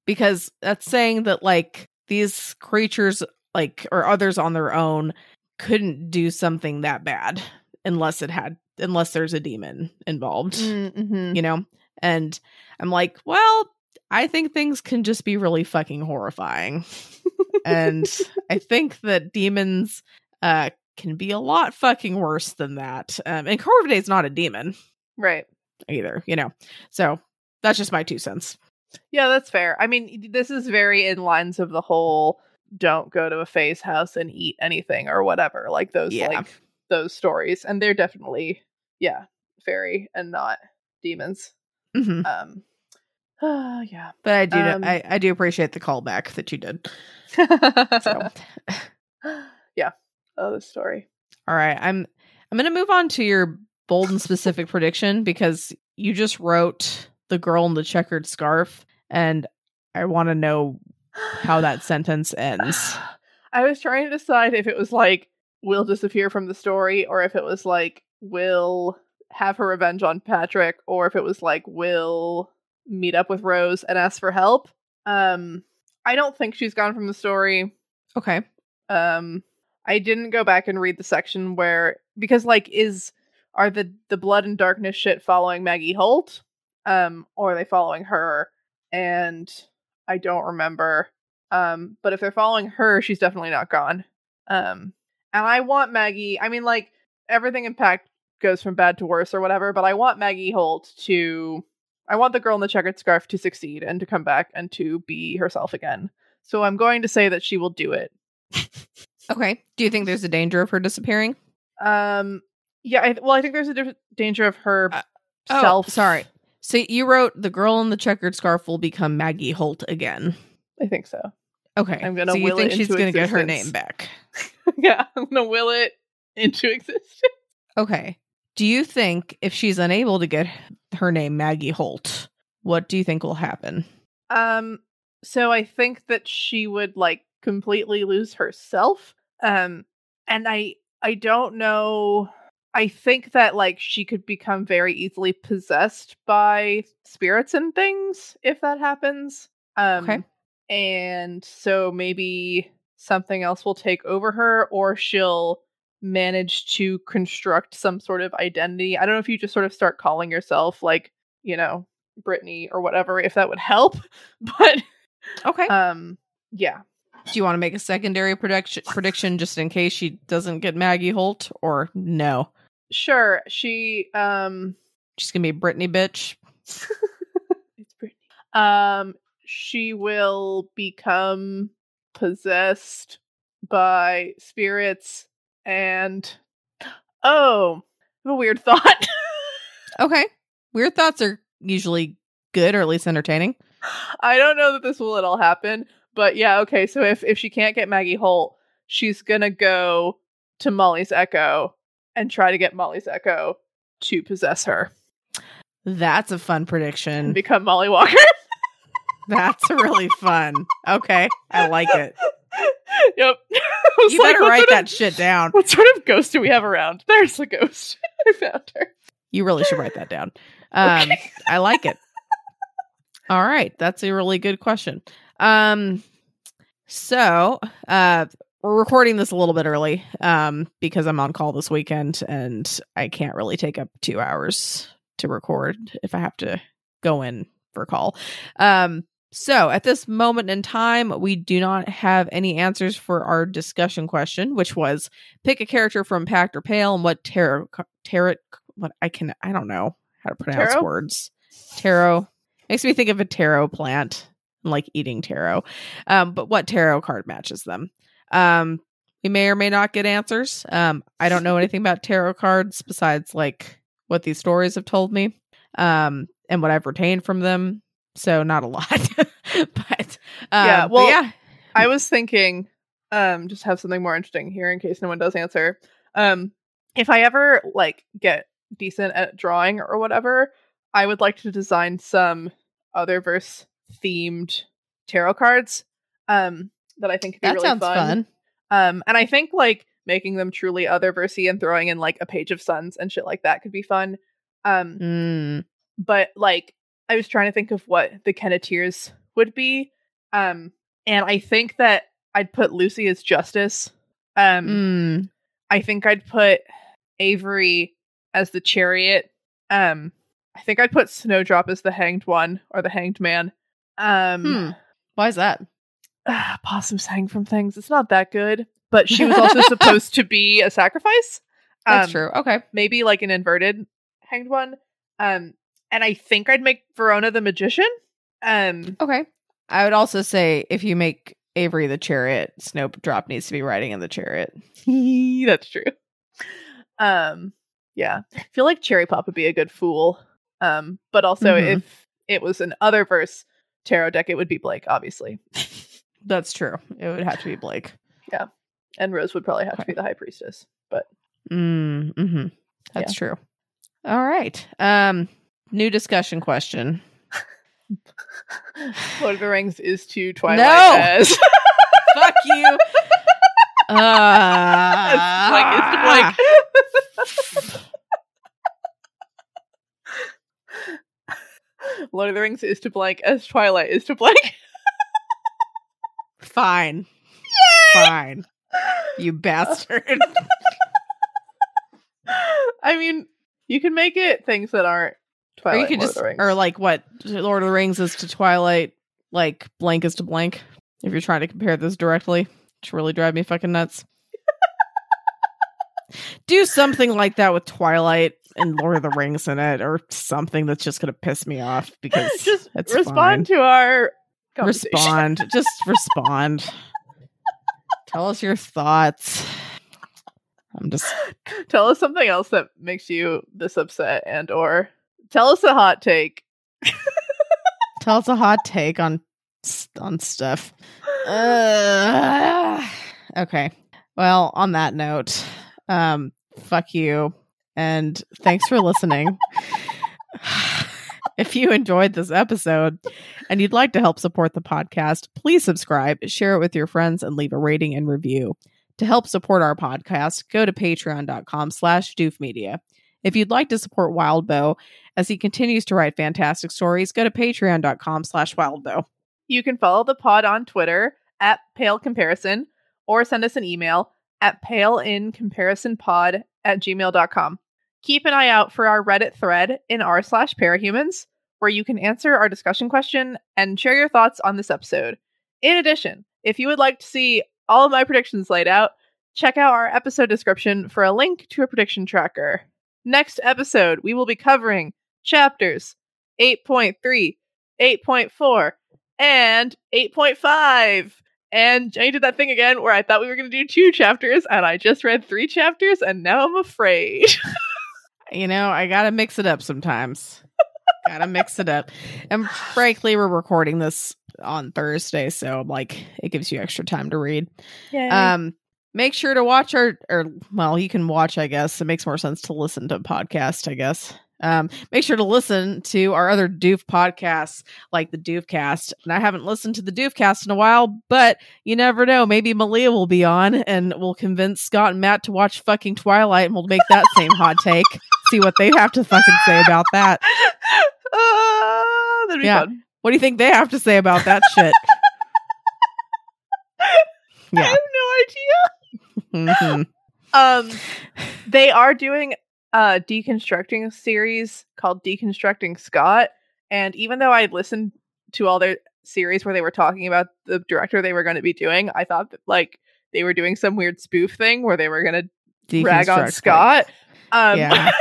because that's saying that like these creatures like or others on their own couldn't do something that bad unless it had unless there's a demon involved mm-hmm. you know and i'm like well i think things can just be really fucking horrifying and i think that demons uh can be a lot fucking worse than that um and Corvidae is not a demon right. either you know so that's just my two cents Yeah, that's fair. I mean, this is very in lines of the whole don't go to a fae's house and eat anything or whatever. Like those Yeah. like those stories. And they're definitely yeah, fairy and not demons. hmm Um uh, yeah. but i do Um, I, I do appreciate the callback that you did so yeah. Oh, the story. All right, I'm I'm going to move on to your bold and specific prediction because you just wrote the girl in the checkered scarf and I want to know how that sentence ends. I was trying to decide if it was like will disappear from the story or if it was like will have her revenge on Patrick or if it was like will meet up with Rose and ask for help. Um I don't think she's gone from the story. Okay. Um I didn't go back and read the section where because like is are the the blood and darkness shit following Maggie Holt um or are they following her? And I don't remember. Um but if they're following her she's definitely not gone. Um and I want Maggie I mean like everything in Pact goes from bad to worse or whatever but I want Maggie Holt to I want the girl in the checkered scarf to succeed and to come back and to be herself again. So I'm going to say that she will do it Okay. Do you think there's a danger of her disappearing? Um. Yeah. I, well, I think there's a diff- danger of her Uh, oh, self. sorry. So you wrote the girl in the checkered scarf will become Maggie Holt again. I think so. Okay. I'm gonna so you think she's going to get her name back. yeah, I'm gonna will it into existence. Okay. Do you think if she's unable to get her name Maggie Holt, what do you think will happen? Um. So I think that she would like completely lose herself. Um. And I I don't know. I think that like she could become very easily possessed by spirits and things if that happens. Um Okay. and so maybe something else will take over her or she'll manage to construct some sort of identity. I don't know if you just sort of start calling yourself like, you know, Brittany or whatever if that would help. But Okay. um yeah. Do you want to make a secondary prediction prediction just in case she doesn't get Maggie Holt or no? Sure. She um She's gonna be a Britney bitch. it's Brittany. Um, she will become possessed by spirits and oh, I have a weird thought. Okay. Weird thoughts are usually good or at least entertaining. I don't know that this will at all happen, but yeah, okay. So if if she can't get Maggie Holt, she's gonna go to Molly's Echo and try to get Molly's Echo to possess her That's a fun and prediction. become Molly Walker. That's really fun. Okay. I like it. yep. You like, better write sort that of- shit down. What sort of ghost do we have around? There's a ghost. I found her. You really should write that down. Um, Okay. I like it. All right, that's a really good question. Um, so uh, we're recording this a little bit early um, because I'm on call this weekend and I can't really take up two hours to record if I have to go in for a call. Um, so at this moment in time, we do not have any answers for our discussion question, which was pick a character from Pact or Pale and what tarot tarot what I can I don't know how to pronounce Tarot? words. Tarot makes me think of a taro plant like eating taro. Um, but what tarot card matches them? Um, we may or may not get answers. Um, I don't know anything about tarot cards besides like what these stories have told me, um, and what I've retained from them. So not a lot, but um, Yeah, but well- yeah, I was thinking, um, just have something more interesting here in case no one does answer. Um, if I ever like get decent at drawing or whatever, I would like to design some other verse themed tarot cards. Um, that I think could be that really sounds fun. Um, and I think like making them truly other versy and throwing in like a page of suns and shit like that could be fun. Um, Mm, but like I was trying to think of what the Kenneteers would be. Um, and I think that I'd put Lucy as Justice. Um, mm. I think I'd put Avery as the Chariot. Um, I think I'd put Snowdrop as the Hanged One or the Hanged Man. Um, Hmm. Why is that? ah, possums hang from things. It's not that good, but she was also supposed to be a sacrifice. That's Um, true. Okay. maybe like an inverted hanged one. Um, and I think I'd make Verona the magician. Um, Okay. I would also say if you make Avery the chariot, Snowdrop needs to be riding in the chariot. that's true. Um, yeah, I feel like Cherry Pop would be a good fool. Um, but also Mhm. if it was an other verse tarot deck, it would be Blake, obviously, That's true. It would have to be Blake. Yeah. And Rose would probably have to be the high priestess. But Mm, hmm That's true. All right. Um, new discussion question. Lord of the Rings is to Twilight No! as Fuck you. Uh, as Blake is to Lord of the Rings is to blank as Twilight is to blank. Fine. Fine. You bastard. I mean, you can make it things that aren't or Twilight. you could Lord of just, or like what Lord of the Rings is to Twilight, like blank is to blank. If you're trying to compare this directly, which really drive me fucking nuts. Do something like that with Twilight and Lord of the Rings in it, or something that's just gonna piss me off because just it's respond fine. to our respond. just respond. Tell us your thoughts. I'm just Tell us something else that makes you this upset, and or tell us a hot take. tell us a hot take on on stuff. Uh, okay. Well, on that note, um, fuck you, and thanks for listening. if you enjoyed this episode and you'd like to help support the podcast, please subscribe, share it with your friends, and leave a rating and review. To help support our podcast, go to patreon.com slash doofmedia. If you'd like to support Wildbow as he continues to write fantastic stories, go to patreon.com slash wildbow. You can follow the pod on Twitter at Pale Comparison or send us an email at paleincomparisonpod at gmail.com. Keep an eye out for our Reddit thread in r slash parahumans, where you can answer our discussion question and share your thoughts on this episode. In addition, if you would like to see all of my predictions laid out, check out our episode description for a link to a prediction tracker. Next episode, we will be covering chapters 8.3 8.4, and 8.5. And Jenny did that thing again where I thought we were going to do two chapters, and I just read three chapters, and now I'm afraid. You know, I gotta mix it up sometimes. gotta mix it up. And frankly, we're recording this on Thursday, so like it gives you extra time to read. Yeah. Um, make sure to watch our or well, you can watch, I guess. It makes more sense to listen to a podcast, I guess. Um, make sure to listen to our other Doof podcasts, like the Doofcast. And I haven't listened to the Doofcast in a while, but you never know. Maybe Malia will be on and we'll convince Scott and Matt to watch fucking Twilight and we'll make that same hot take. See what they have to fucking say about that. Uh, Yeah. fun. What do you think they have to say about that shit? I have no idea. Mhm. Um, they are doing a deconstructing series called Deconstructing Scott, and even though I listened to all their series where they were talking about the director they were going to be doing, I thought that like they were doing some weird spoof thing where they were going to rag on Scott. Um, Yeah.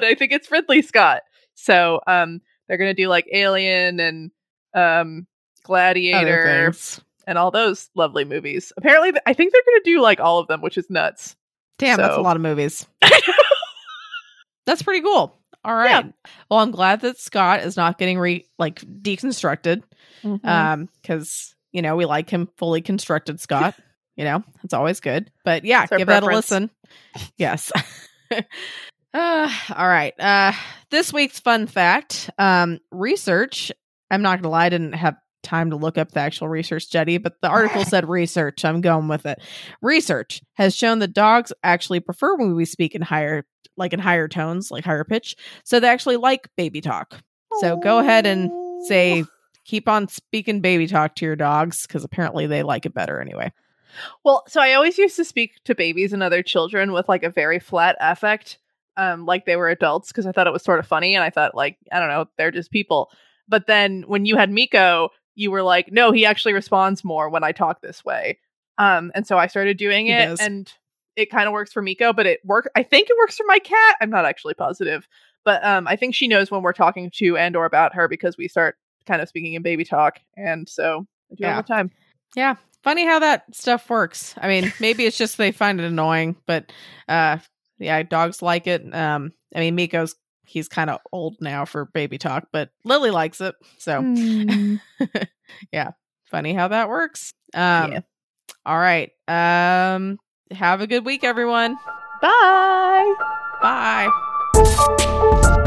but I think it's Ridley Scott. So um, they're going to do like Alien and um, Gladiator and all those lovely movies. Apparently, th- I think they're going to do like all of them, which is nuts. Damn, that's a lot of movies. that's pretty cool. All right. Well, I'm glad that Scott is not getting re like deconstructed. Mm-hmm. Um, because you know, we like him fully constructed Scott. you know, it's always good. But yeah, give that a listen. Yes. uh, all right. Uh this week's fun fact. Um, research. I'm not gonna lie, I didn't have time to look up the actual research study, but the article said research. I'm going with it. Research has shown that dogs actually prefer when we speak in higher like in higher tones, like higher pitch. So they actually like baby talk. So go ahead and say keep on speaking baby talk to your dogs because apparently they like it better anyway. Well, so I always used to speak to babies and other children with like a very flat affect, um, like they were adults, because I thought it was sort of funny, and I thought like I don't know, they're just people. But then when you had Miko, you were like, no, he actually responds more when I talk this way. Um, and so I started doing He it, does. and it kind of works for Miko, but it work. I think it works for my cat. I'm not actually positive, but um, I think she knows when we're talking to and or about her because we start kind of speaking in baby talk, and so I do it Yeah. all the time. Yeah. Funny how that stuff works. I mean, maybe it's just they find it annoying, but uh yeah, dogs like it. Um I mean Miko's he's kind of old now for baby talk, but Lily likes it. So Mm. yeah. Funny how that works. Um Yeah. all right. Um have a good week everyone. Bye. Bye.